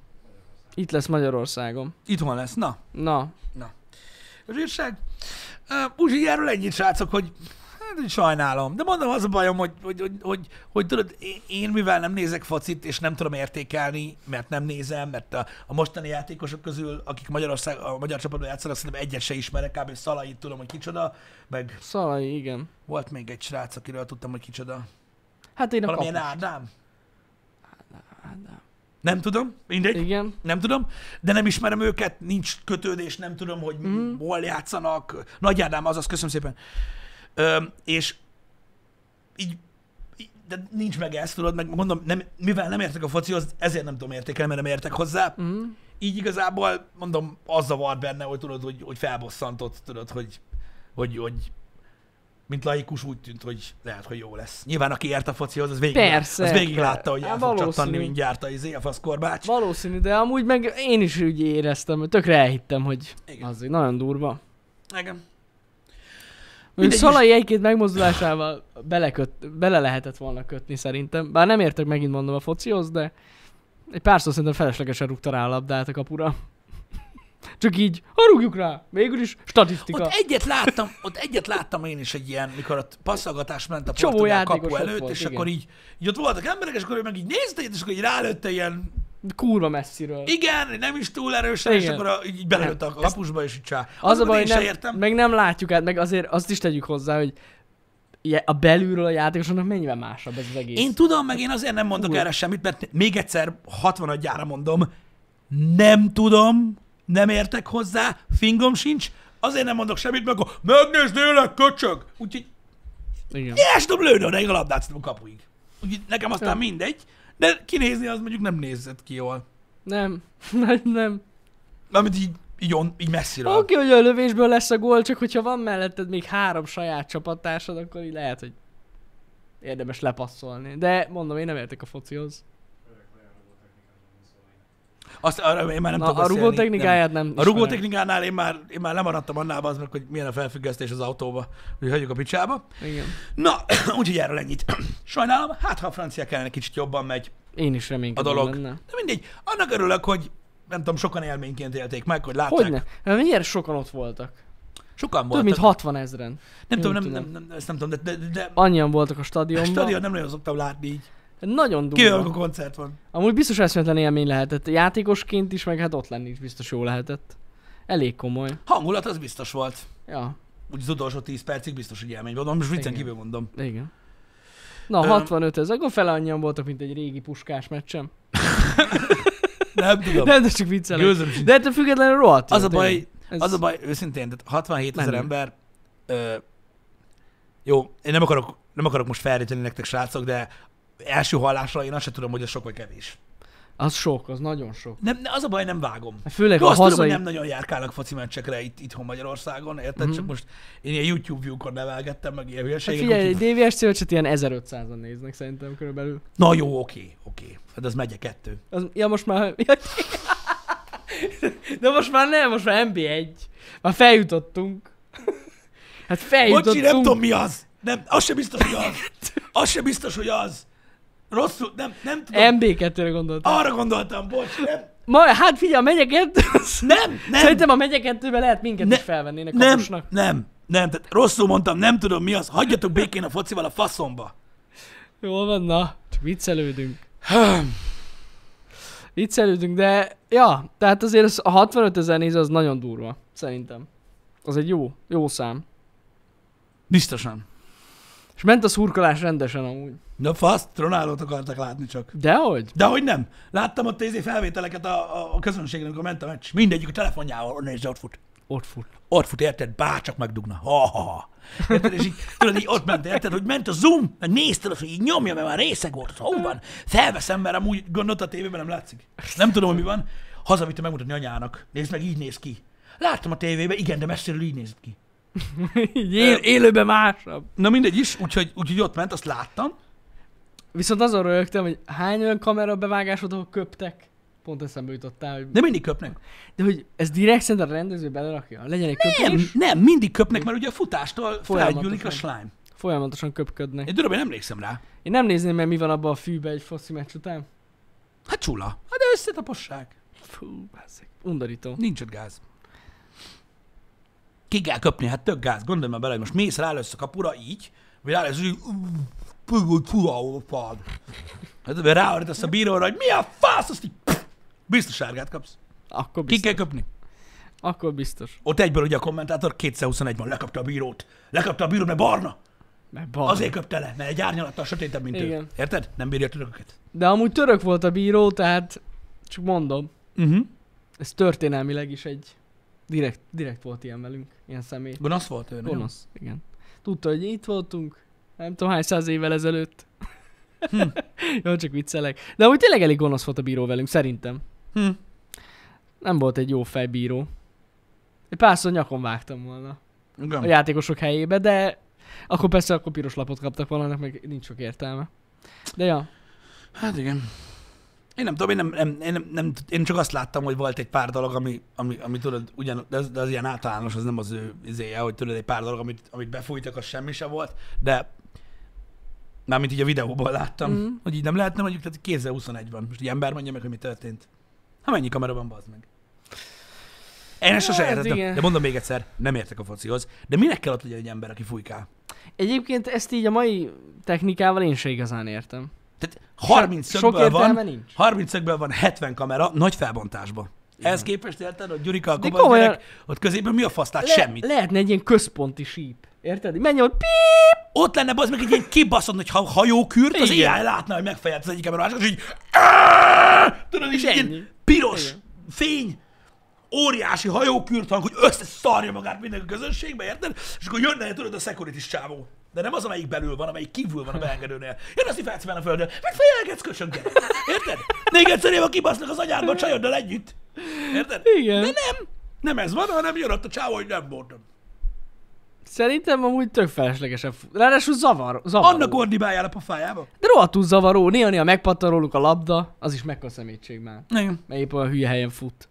Itt lesz Magyarországon. Itthon lesz. Na, Na, a zsírság. Uh, Úgy erről ennyit, srácok, hogy hát, hogy sajnálom. De mondom, az a bajom, hogy, hogy, hogy, hogy, hogy tudod, én- mivel nem nézek focit, és nem tudom értékelni, mert nem nézem, mert a, a mostani játékosok közül, akik Magyarország, a magyar csapatban játszanak, szerintem egyet se ismerek, kb. Szalait tudom, hogy kicsoda, meg Szalai, igen. volt még egy srác, akiről tudtam, hogy kicsoda. Hát én a Valamilyen kapus. Ádám? Nem tudom, mindegy. Igen. Nem tudom, de nem ismerem őket, nincs kötődés, nem tudom, hogy mm. hol játszanak. Nagy Ádám, azaz, köszönöm szépen. Ö, és így, így, de nincs meg ezt, tudod, meg mondom, nem, mivel nem értek a focihoz, ezért nem tudom értékelni, mert nem értek hozzá. Mm. Így igazából, mondom, az zavar benne, hogy tudod, hogy, hogy felbosszantott, tudod, hogy, hogy, hogy mint laikus úgy tűnt, hogy lehet, hogy jó lesz. Nyilván aki ért a focihoz, az végig, Persze. az végig látta, hogy Hát el fog valószínű. csattanni mindjárt a, izé, a faszkorbács. Valószínű, de amúgy meg én is úgy éreztem, tökre elhittem, hogy Igen. az nagyon durva. Igen. Mindegy is. Szalai egy-két megmozdulásával beleköt, bele lehetett volna kötni szerintem. Bár nem értek megint mondom a focihoz, de egy párszor szerintem feleslegesen rúgta rá a labdát a kapura. Csak így, ha rúgjuk rá, végül is statisztika. Ott egyet láttam, ott egyet láttam én is egy ilyen, mikor ott passzolgatás ment a portugál kapu előtt, volt, és igen. akkor így, így ott voltak emberek, és akkor ő meg így nézte, és akkor így rálőtte ilyen, Kurva messziről. igen, nem is túl erősen, és Igen. akkor a, így belőtt a kapusba, és így csá. Az a baj, nem, értem. meg nem látjuk át, meg azért azt is tegyük hozzá, hogy a belülről a játékosoknak mennyivel másabb ez az egész. Én tudom, meg én azért nem mondok Hú. erre semmit, mert még egyszer 60 gyára mondom, nem tudom, nem értek hozzá, fingom sincs, azért nem mondok semmit, meg akkor megnézd élek, köcsög! Úgyhogy Igen. Nyers tudom lőni odaig a labdát szerintem kapuig. Úgyhogy nekem aztán Ja. mindegy, de kinézni az mondjuk nem nézett ki jól. Nem, nem, nem. Amit így, így, on, így messziről. Oké, hogy a lövésből lesz a gól, csak hogyha van melletted még három saját csapattársad, akkor így lehet, hogy érdemes lepasszolni. De mondom, én nem értek a focihoz. Azt arra én már nem Na, tudok a rugó technikáját nem, Nem. A rugó technikánál én már, én már lemaradtam annál az meg, hogy milyen a felfüggesztés az autóba, hogy hagyjuk a picsába. Igen. Na, úgyhogy erről ennyit. Sajnálom, hát ha a franciák ellen kicsit jobban megy Én is a reménykedem dolog. benne. De mindegy, annak örülök, hogy nem tudom, sokan élményként élték meg, hogy látták. Hogyne? Mert miért sokan ott voltak? Sokan Több voltak. mint 60 ezeren. nem tudom, nem nem, nem, ezt nem tudom, de, de, de Annyian voltak a a stadionban. stadion nem nagyon szoktam látni így. Nagyon Kivéve, amikor durva. koncert van. Amúgy biztos eszméletlen élmény lehetett. Játékosként is, meg hát ott lenni is biztos jó lehetett. Elég komoly. Hangulat az biztos volt. Ja, Úgy az utolsó 10 percig biztos, hogy élmény volt. Most viccen kívül mondom. igen. Na, Öm. 65 ezer, akkor fele annyian voltak, mint egy régi puskás meccsem. Nem tudom. Nem, de csak viccelek. Gőzöm. De ettől függetlenül rohadt Az a baj. Ez- az a baj, őszintén, tehát 67 ezer ember, ö, jó, én nem akarok, nem akarok most felríteni nektek, srácok, de első hallásra én azt sem tudom, hogy ez sok vagy kevés. Az sok, az nagyon sok. Nem, az a baj, nem vágom. Főleg Jó, a azt tudom, hazai... hogy nem nagyon járkálnak foci meccsekre itt, itthon Magyarországon, érted? Mhm. Csak most én ilyen YouTube view-kon nevelgettem, meg ilyen Hát hülyeségek. figyelj, úgyhogy- egy DVS célcset ilyen 1500-an néznek szerintem körülbelül. Na jó, oké, oké. Hát az megye kettő. Az, ja, most már... De most már nem, most már MB1. Már feljutottunk. Hát feljutottunk. Bocsi, nem tudom mi az. Nem, az sem biztos, hogy az. Az sem biztos, hogy az. Rosszul, nem, nem tudom. MB2-re gondoltam. Arra gondoltam, bocs, nem. Ma, hát figyelj, a megye kettő, az... Nem, nem. Szerintem a megye kettőben lehet minket Ne- is felvennének nem, kapusnak. nem, nem, tehát rosszul mondtam, nem tudom mi az. Hagyjatok békén a focival a faszomba. Jól van, na, csak viccelődünk. Viccelődünk, de ja, tehát azért az, a 65 ezer néző az nagyon durva, szerintem. Az egy jó, jó szám. Biztosan. És ment a szurkolás rendesen amúgy. Na fasz, Ronaldot akartak látni csak. Dehogy? De hogy nem? Láttam ott izé felvételeket a, a, a közönségen, amikor ment a meccs. Mindegyik a telefonjával, nézd, ott fut. Ott fut. Ott fut, érted? Bárcsak megdugna. Ha, ha, ha. Érted? És így, tudod, így ott ment, érted, hogy ment a zoom, meg nézted hogy így nyomja, mert már részeg volt, hol van. Felveszem, mert amúgy gondolt a tévében nem látszik. Nem tudom, hogy mi van. Hazavitte megmutatni anyának. Nézd meg, így néz ki. Láttam a tévében, igen, de messziről így nézett ki. Így él, élőben másabb. Na mindegy is, úgyhogy, úgyhogy ott ment, azt láttam. Viszont azon rögtem, hogy hány olyan kamera bevágás volt, ahol köptek. Pont eszembe jutottál, hogy... De mindig köpnek. De hogy ez direkt szerint a rendező belerakja? Legyen egy Nem, köpés? nem, mindig köpnek, mert ugye a futástól felgyűlik a slime. Folyamatosan köpködnek. Tudom, én emlékszem rá. Én nem nézném meg, mi van abban a fűbe egy foszi meccs után. Hát csula. Hát de összetapossák. Fú, bázzeg. Undorító. Nincs ott gáz. Ki kell köpni, hát tök gáz. Gondolj már bele, hogy most mész rá a kapura így, vagy rá így, hogy pad. Hát ráordítasz a bíróra, hogy mi a fasz, azt így pff, biztos sárgát kapsz. Akkor Ki biztos. kell köpni. Akkor biztos. Ott egyből ugye a kommentátor 221-ban lekapta a bírót. Lekapta a bírót, mert barna. Mert bal. Azért köpte le, mert egy árnyalattal sötétebb, mint ő. Igen. Érted? Nem bírja a törököket. De amúgy török volt a bíró, tehát csak mondom, Uh-huh. ez történelmileg is egy direkt, direkt volt ilyen velünk, ilyen személy. Gonosz volt ő. Gonosz, igen. Tudta, hogy itt voltunk, nem tudom hány száz évvel ezelőtt. Hm. Jó, csak viccelek. De amúgy tényleg elég gonosz volt a bíró velünk, szerintem. Hm. Nem volt egy jó fejbíró. Egy párszor nyakon vágtam volna a Igen. játékosok helyébe, de akkor persze akkor piros lapot kaptak volna, meg nincs sok értelme. De ja, Hát igen. Én nem tudom, én, nem, nem, én, nem, nem, én csak azt láttam, hogy volt egy pár dolog, ami, ami, ami tudod, ugyan, de, az, de az ilyen általános, az nem az ő izéje, hogy tudod, egy pár dolog, amit, amit befújtak, az semmi se volt, de mármint így a videóból láttam, mm. hogy így nem lehetne mondjuk, tehát kézzel 21 van. Most egy ember mondja meg, hogy mi történt. Ha mennyi kamera van, bazd meg. Én ezt sose Hát értettem. igen. De mondom még egyszer, nem értek a focihoz. De minek kell ott legyen egy ember, aki fújkál? Egyébként ezt így a mai technikával én se igazán értem. Tehát 30 Sok szögből van, nincs. 30 szögből van 70 kamera, nagy felbontásban. Ehhez képest érted, hogy Gyurika a komolyan- gyerek, ott középen mi a fasz? Tehát Le- semmit. Lehetne egy ilyen központi síp. Érted? Menj ott, píp! Ott lenne az meg egy ilyen kibaszott nagy ha- hajókürt, az Igen. AI látna, hogy megfejelt az egyik ember a másik, és így tudod, és ilyen piros Igen. fény, óriási hajókürt hang, hogy összeszarja magát minden a közönségbe, érted? És akkor jönne, tudod, a security csávó. De nem az, amelyik belül van, amelyik kívül van a beengedőnél. Jön azt felsz a földön, meg fejelgetsz kösön gyerek. Érted? Még egyszer éve kibasznak az anyádba a csajoddal együtt. Érted? Igen. De nem. Nem ez van, hanem jön ott a csávó, hogy nem voltam. Szerintem amúgy tök feleslegesen. fu- Ráadásul zavar, zavaró. Annak ordibáljál a pofájába. De rohadtul zavaró. Néha-néha megpattan róluk a labda, az is mekkora szemétség már. Igen. Mert épp olyan hülye helyen fut.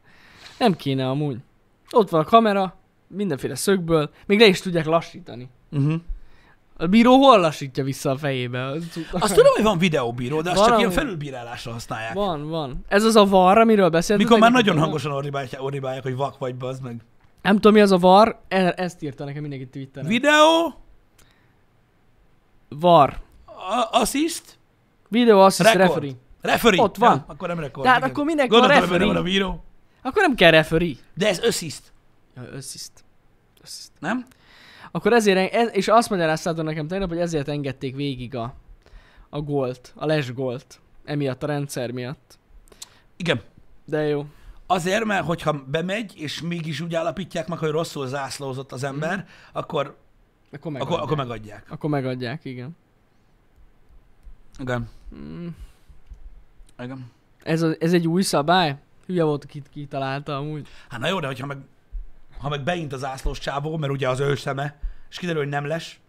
Nem kéne amúgy. Ott van a kamera, mindenféle szögből, még le is tudják lassítani. Uh-huh. A bíró hol lassítja vissza a fejébe? Az- Azt tudom, hogy van videóbíró, de azt Van, csak ilyen felülbírálásra használják. Van, van. Ez az a var, amiről beszéltünk. Mikor már nagyon nem? hangosan ordibálják, hogy vak vagy, bazd meg. Nem tudom, mi az a var, e- ezt írta nekem mindenki Twitteren. Videó, var. a- assist, Video assist Record. referee. referee. Ott van. Ja, akkor nem rekord. De hát igen. akkor minek van referee? van a bíró. Akkor nem kell referee. De ez assist, Ja, assist. assist. nem? Akkor ezért, ez, és azt magyaráztátok nekem tegnap, hogy ezért engedték végig a, a gólt, a les gólt. Emiatt a rendszer miatt. Igen. De jó. Azért, mert hogyha bemegy, és mégis úgy állapítják meg, hogy rosszul zászlózott az ember, Mhm. akkor, Akkor megadják. akkor, akkor megadják. Akkor megadják, igen. Igen. Mm. Igen. Ez, a, ez egy új szabály? Hülye volt, ki kitalálta amúgy. Hát na jó, de hogyha meg, ha meg beint az zászlós csávó, mert ugye az ő szeme, és kiderül, hogy nem les,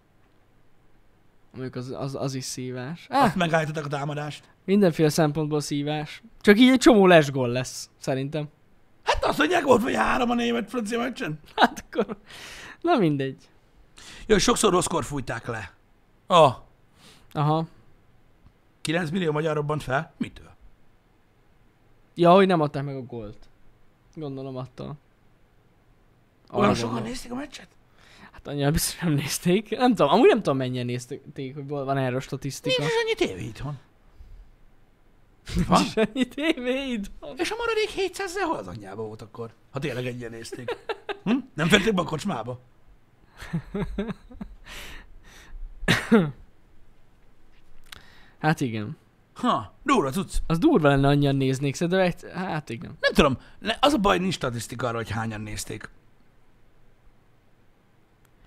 Mondjuk az, az, az is szívás. ah. Azt megállítottak a támadást. mindenféle szempontból szívás. Csak így egy csomó lesgól lesz, szerintem. Hát azt mondják, volt vagy három a német francia meccsen. Hát akkor... Na mindegy. Jó, sokszor rosszkor fújták le. Ah, Aha. 9 millió magyar robbant fel? Mitől? Ja, hogy nem adták meg a gólt. Gondolom attól. Olyan sokan gondolom. nézték a meccset? Hát annyira biztos nem nézték. Nem tudom, amúgy nem tudom mennyien nézték, hogy van erről statisztika. Nincs is annyi tévé itthon. Van? Nincs annyi tévé itthon. És a maradék 700 hol az anyjába volt akkor? Ha tényleg ennyien nézték. Hm? Nem fették be a kocsmába? Hát igen. Ha, durva cucc. Az durva lenne annyian néznék, de egy... Hát igen. Nem tudom, az a baj, nincs statisztika arra, hogy hányan nézték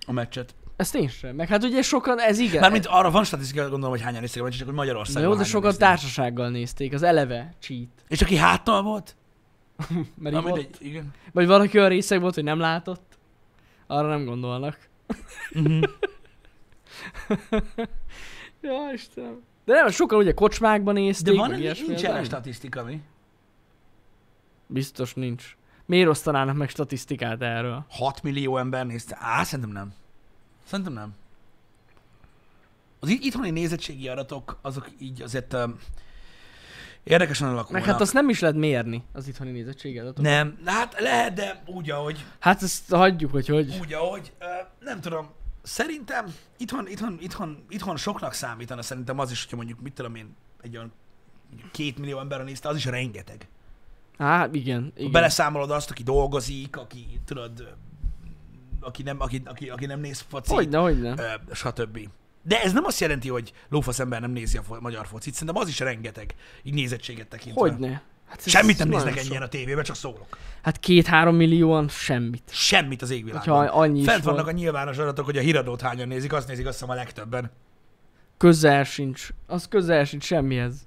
a meccset. Ezt én sem. Meg hát ugye sokan, ez igen. Mármint arra van statisztika, gondolom, hogy hányan nézték a meccset, csak hogy Na Magyarországon jó, de sokan nézték. társasággal nézték, az eleve cheat. És aki háttal volt? Mert Na, volt. mindegy, igen. Vagy valaki olyan részeg volt, hogy nem látott. Arra nem gondolnak. Mhm. ja, Istenem. De nem, sokan ugye kocsmákban nézték, De van, nincs az erre statisztika, mi? Biztos nincs. Miért osztanának meg statisztikát erről? 6 millió ember nézte. Á, szerintem nem. Szerintem nem. Az itthoni nézettségi adatok, azok így azért um, érdekesen alakulnak. Meg hát azt nem is lehet mérni, az itthoni nézettséget. Nem, hát lehet, de úgy, ahogy. Hát ezt hagyjuk, hogy hogy. Úgy, ahogy. Ö, nem tudom. Szerintem itthon, itthon, itthon, itthon soknak számítana szerintem az is, hogyha mondjuk, mit tudom én, egy olyan két millió ember nézte, az is rengeteg. Hát igen, igen. beleszámolod azt, aki dolgozik, aki, tudod, aki nem, aki, aki, aki nem néz focit, Hogyne, hogyne. ö, stb. De ez nem azt jelenti, hogy lófasz ember nem nézi a magyar focit, szerintem az is rengeteg, így nézettséget tekintve. Hogyne. Hát Semmit nem néznek sok. ennyien a tévében, csak szólok. Hát két-három millióan semmit. Semmit az égvilágon. Hogyha annyi Fent van. vannak a nyilvános adatok, hogy a híradót hányan nézik, azt nézik azt hiszem a legtöbben. Közel sincs. Az közel sincs semmihez.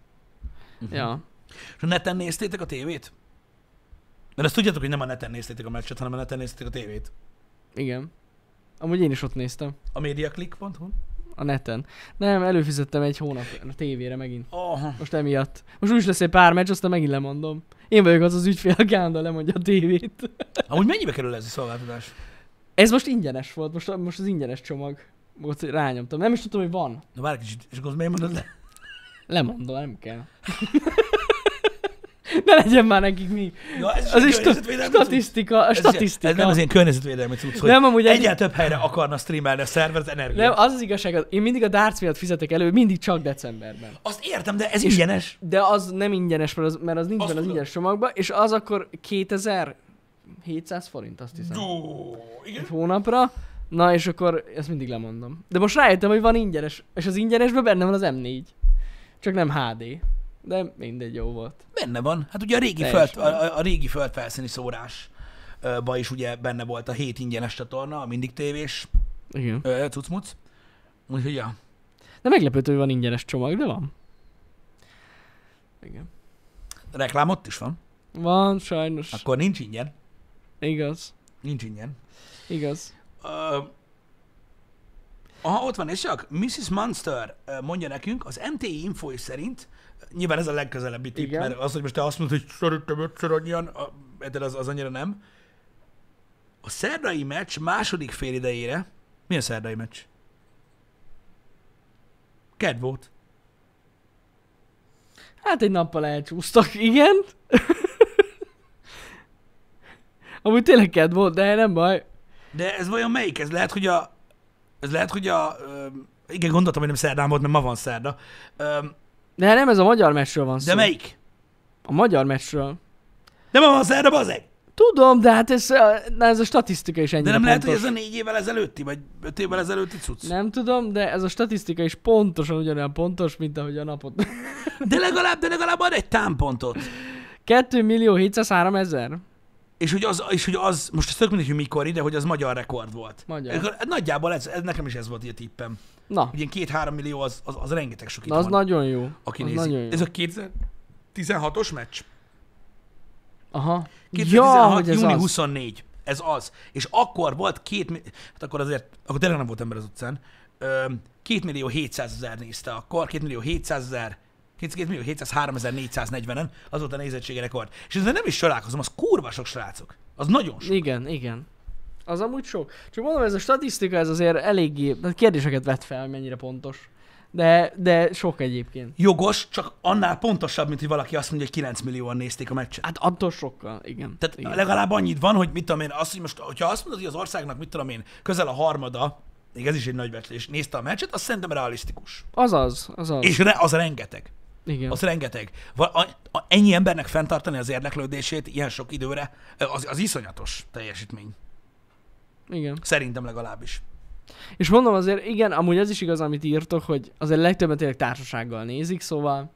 Uh-huh. Ja. És a neten néztétek a tévét? Mert azt tudjátok, hogy nem a neten néztétek a meccset, hanem a neten néztétek a tévét. Igen. Amúgy én is ott néztem. A mediaclick.hu? A neten. Nem, előfizettem egy hónap a tévére megint. Aha. Most emiatt. Most úgy is lesz egy pár meccs, aztán megint lemondom. Én vagyok az az ügyfél, aki állandóan lemondja a tévét. Amúgy mennyibe kerül ez a szolgáltatás? Ez most ingyenes volt, most, most az ingyenes csomag. Most rányomtam. Nem is tudtam, hogy van. Na várj kicsit, és azt miért mondod le? Lemondom, nem kell. Ne legyen már nekik mi. Ja, ez Az egy is statisztika, a statisztika. ez nem az ilyen környezetvédelmi cucc, hogy nem, amúgy egy, egyel több helyre akarna streamelni a szerver az energia. nem, az az igazság, én mindig a darts miatt fizetek elő, mindig csak decemberben. Azt értem, de ez És- ingyenes. De az nem ingyenes, mert az, mert az nincs benne az ingyenes csomagban, és az akkor 2700 forint, azt hiszem. Ó, igen. Egy hónapra. Na, és akkor ezt mindig lemondom. De most rájöttem, hogy van ingyenes, és az ingyenesben benne van az M4. Csak nem HD. De mindegy, jó volt. Benne van. Hát ugye a régi, föld, Teljesen. a, a, a régi földfelszíni szórás ba is ugye benne volt a hét ingyenes csatorna, a mindig tévés Igen. ö, cucmuc. Úgyhogy ja. De meglepőtő, hogy van ingyenes csomag, de van. Igen. Reklám ott is van. Van, sajnos. Akkor nincs ingyen. Igaz. Nincs ingyen. Igaz. Ö, aha, ott van, és csak Mrs. Monster ö, mondja nekünk, az MTI infói szerint, nyilván ez a legközelebbi tipp, Igen. mert az, hogy most te azt mondod, hogy szerintem ötször annyian, a- az, az annyira nem. A szerdai meccs második fél idejére, milyen szerdai meccs? Ked volt. Hát egy nappal elcsúsztak, igen. Amúgy tényleg ked volt, de nem baj. De ez vajon melyik? Ez lehet, hogy a... Ez lehet, hogy a... Ö, igen, gondoltam, hogy nem szerdán volt, mert ma van szerda. Ö, De nem, ez a magyar meccsről van szó. de melyik? A magyar meccsről. De ma van szerda, bazeg! Tudom, de hát ez, na ez a statisztika is ennyire De nem lehet, hogy pontos. ez a négy évvel ezelőtti, vagy öt évvel ezelőtti cucc? Nem tudom, de ez a statisztika is pontosan ugyanolyan pontos, mint ahogy a napot. De legalább, de legalább ad egy támpontot. 2 millió 703 ezer? És hogy az, és hogy az most ez tök mindegy, hogy mikor ide, hogy az magyar rekord volt. Magyar. Nagyjából ez, ez, nekem is ez volt a tippem. Na, ilyen két-három millió az, az, az rengeteg sok itt na az van, nagyon jó. aki az nézi. nagyon jó. Ez a 2016-os meccs? Aha. 2016. Ja, hogy ez júni az. 24. Ez az. És akkor volt két, hát akkor azért, akkor tényleg nem volt ember az utcán. 2 millió 700 ezer nézte akkor, 2 millió 700 ezer, 2 millió 703 ezer 440-en, az volt a nézettségi rekord. És ezzel nem is csodálkozom, az kurva sok srácok. Az nagyon sok. Igen, igen. Az amúgy sok. Csak mondom, ez a statisztika, ez azért eléggé, kérdéseket vet fel, mennyire pontos. De, de sok egyébként. Jogos, csak annál pontosabb, mint hogy valaki azt mondja, hogy 9 millióan nézték a meccset. Hát attól sokkal, igen. Tehát igen. legalább annyit van, hogy mit tudom én, azt, hogy most, hogyha azt mondod, hogy az országnak, mit tudom én, közel a harmada, még ez is egy nagy becslés, nézte a meccset, azt szerintem realisztikus. Azaz, azaz. És re, az rengeteg. Igen. Az rengeteg. A, a, ennyi embernek fenntartani az érdeklődését ilyen sok időre, az, az iszonyatos teljesítmény. igen. Szerintem legalábbis. És mondom azért, igen, amúgy az is igaz, amit írtok, hogy azért legtöbben tényleg társasággal nézik, szóval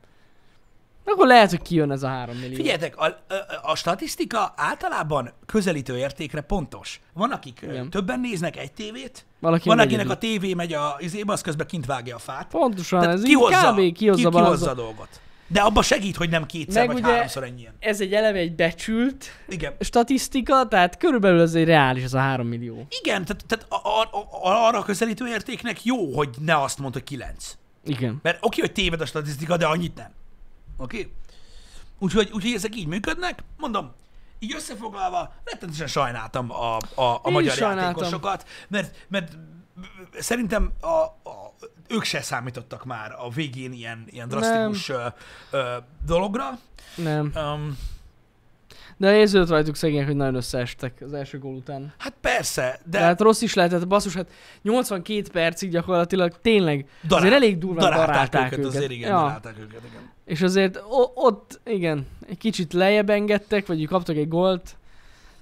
akkor lehet, hogy kijön ez a három millió. Figyeljetek, a, a, a statisztika általában közelítő értékre pontos. Van, akik Igen. többen néznek egy tévét, Valaki van, akinek a tévé megy a izébe, az közben kint vágja a fát. Pontosan, Tehát ez ki így hozza, kb. kihozza ki, ki balazza. hozza a dolgot. De abba segít, hogy nem kétszer Meg vagy ugye- háromszor ennyien. Ez egy eleve egy becsült Igen. statisztika, tehát körülbelül az egy reális, az a 3 millió. Igen, tehát, tehát a, a, a, arra közelítő értéknek jó, hogy ne azt mondd, hogy 9. Igen. Mert oké, hogy téved a statisztika, de annyit nem. Oké? Úgyhogy, úgyhogy ezek így működnek. Mondom, így összefoglalva, rettenetesen sajnáltam a, a, a magyar sajnáltam. játékosokat, mert, mert szerintem a, a, ők se számítottak már a végén ilyen, ilyen drasztikus ö, ö, dologra. Nem. Um, De érződött rajtuk szegények, hogy nagyon összeestek az első gól után. hát persze, De de hát rossz is lehetett, basszus, hát 82 percig gyakorlatilag tényleg darál- azért elég durván darálták, darálták őket, őket. azért igen, Ja. darálták őket, igen. És azért ott, igen, egy kicsit lejjebb engedtek, vagy kaptak egy gólt.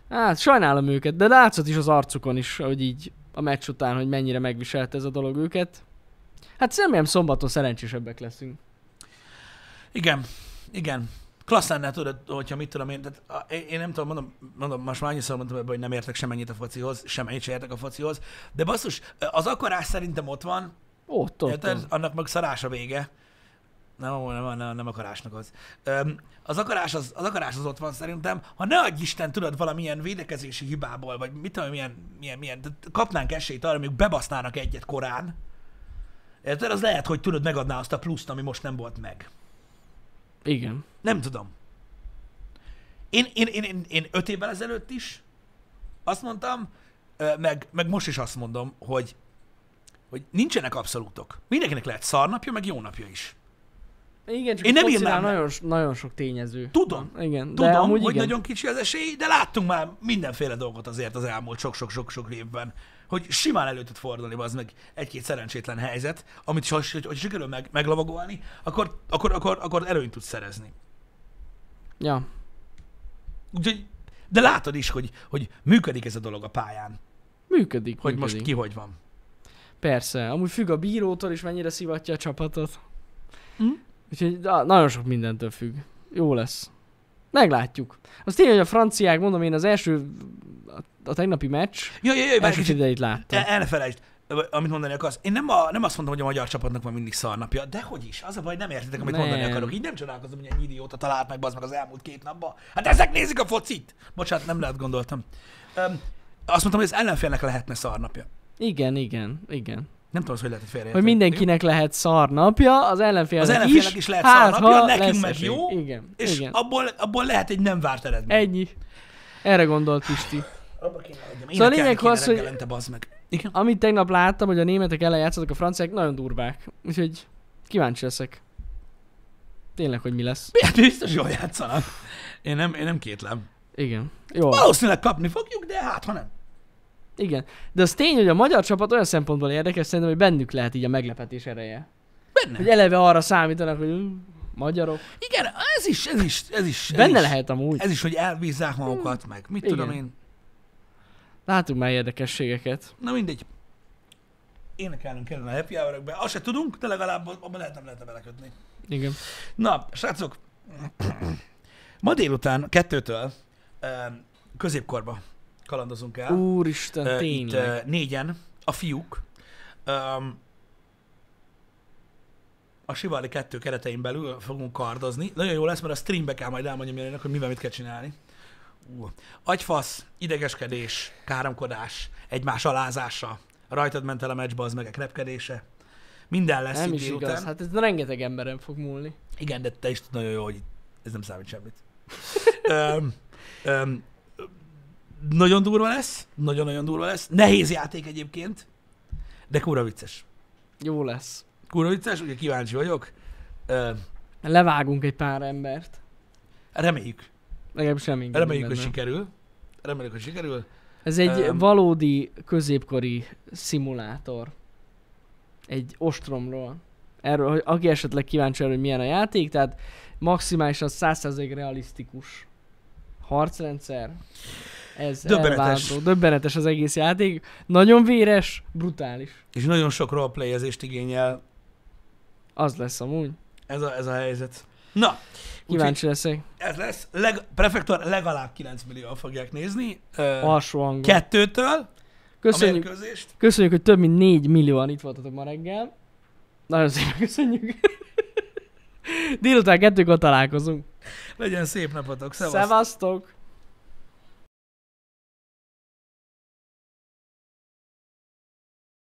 Hát sajnálom őket, de látszott is az arcukon is, hogy így a meccs után, hogy mennyire megviselte ez a dolog őket. Hát remélem szombaton szerencsésebbek leszünk. Igen, igen. Klassz lenne, tudod, hogyha mit tudom én, tehát én nem tudom, mondom, mondom most már annyiszor mondtam ebbe, hogy nem értek semennyit a focihoz, semennyit se értek a focihoz, de basszus, az akarás szerintem ott van, Ott, ott, érted? ott. Annak meg szarás a vége. Nem, nem, nem, nem akarásnak az. Öm, az, akarás az, az akarás az ott van szerintem. Ha ne adj Isten, tudod, valamilyen védekezési hibából, vagy mit tudom, milyen, milyen, milyen kapnánk esélyt arra, hogy bebasznának egyet korán. Érted? Az lehet, hogy tudod, megadná azt a pluszt, ami most nem volt meg. Igen. Nem tudom. Én, én, én, én, én öt évvel ezelőtt is azt mondtam, meg, meg most is azt mondom, hogy, hogy nincsenek abszolútok. Mindenkinek lehet szarnapja, meg jó napja is. Igen, csak Én nem írnám nagyon, nagyon sok tényező. Tudom. van. Igen, Tudom, de amúgy hogy igen. nagyon kicsi az esély, de láttunk már mindenféle dolgot azért az elmúlt sok-sok-sok-sok évben, hogy simán elő tud fordulni az meg egy-két szerencsétlen helyzet, amit is, hogy, hogy sikerül meg, meglavagolni, akkor, akkor, akkor, akkor előnyt tudsz szerezni. Ja. Úgyhogy, de látod is, hogy, hogy működik ez a dolog a pályán, Működik, hogy működik. most ki hogy van. Persze, amúgy függ a bírótól is, mennyire szivatja a csapatot. Hm? Úgyhogy na, nagyon sok mindentől függ. Jó lesz. Meglátjuk. Az tény, hogy a franciák, mondom én, az első, a, a tegnapi meccs, Ja, ja, ja, várj első kicsit, idejét láttam. el, el ne felejtsd, amit mondani akarsz. Én nem, a, nem azt mondom, hogy a magyar csapatnak van mindig szarnapja, de hogy is. Az a baj, nem értitek, amit Nem. mondani akarok. Így nem csodálkozom, hogy ennyi idióta talált meg, bazd meg az elmúlt két napban. Hát ezek nézik a focit! Bocsánat, nem lehet gondoltam. Um, azt mondtam, hogy az ellenfélnek lehetne szarnapja. Igen, igen, igen. Nem tudom, hogy lehet félre. Hogy mindenkinek lehet szar napja, az ellenfélnek, Az ellenfélnek is, is lehet hát, szarnapja, ha nekünk meg esély. jó, Igen, És igen. abból, abból lehet egy nem várt eredmény. Ennyi. Erre gondolt Pisti. Abba kéne hagyjam. Szóval a lényeg az, hogy- meg. Igen. Amit tegnap láttam, hogy a németek ellen játszottak a franciák, nagyon durvák. Úgyhogy kíváncsi leszek. Tényleg, hogy mi lesz. Hát biztos jól játszanak. Én nem, én nem kétlem. Igen. Jó. Valószínűleg kapni fogjuk, de hát ha nem. Igen. De az tény, hogy a magyar csapat olyan szempontból érdekes, szerintem, hogy bennük lehet így a meglepetés ereje. Benne. Hogy eleve arra számítanak, hogy "Ú, magyarok. Igen, ez is, ez is, ez is. Ez Benne is, lehet amúgy. Ez is, hogy elbízzák magukat, meg mit Igen. tudom én. Látunk már érdekességeket. Na mindegy. Énekelnünk kellene a happy hour Azt se tudunk, de legalább abban lehet, nem lehetne belekötni. Igen. Na, srácok, ma délután kettőtől ö, középkorba kalandozunk el. Úristen, Itt tényleg. ö, négyen, a fiúk, öm, a Sivali 2 keretein belül fogunk kardozni. Nagyon jó lesz, mert a streambe kell majd elmondjam Janinak, hogy mivel mit kell csinálni. Uh. Agyfasz, idegeskedés, káromkodás, egymás alázása, rajtad ment el a meccsbe, az meg a krepkedése. Minden lesz Nem itt is délután. igaz. Hát ez rengeteg emberen fog múlni. Igen, de te is tudod nagyon jó, hogy ez nem számít semmit. öm, öm, nagyon durva lesz, nagyon-nagyon durva lesz. Nehéz játék egyébként, de kúra vicces. Jó lesz. Kúra vicces, ugye kíváncsi vagyok. Ö, Levágunk egy pár embert. reméljük. Legalábbis reméljük. Reméljük, hogy benne. sikerül. Reméljük, hogy sikerül. Ez egy Öm. valódi középkori szimulátor. Egy ostromról. Erről, hogy aki esetleg kíváncsi arra, hogy milyen a játék, tehát maximálisan 100% realisztikus harcrendszer. Ez Döbbenetes. elváltó. Döbbenetes az egész játék. Nagyon véres, brutális. És nagyon sok roleplayezést igényel. Az lesz amúgy. Ez a, ez a helyzet. Na, Kíváncsi leszek. ez lesz. Leg, Prefektor legalább 9 millióan fogják nézni. Ö, Alsó hangon. kettőtől Köszönjük, köszönjük, hogy több mint 4 millióan itt voltatok ma reggel. Nagyon szépen köszönjük. Délután kettőkor találkozunk. Legyen szép napotok. Szevasztok. Szevasztok!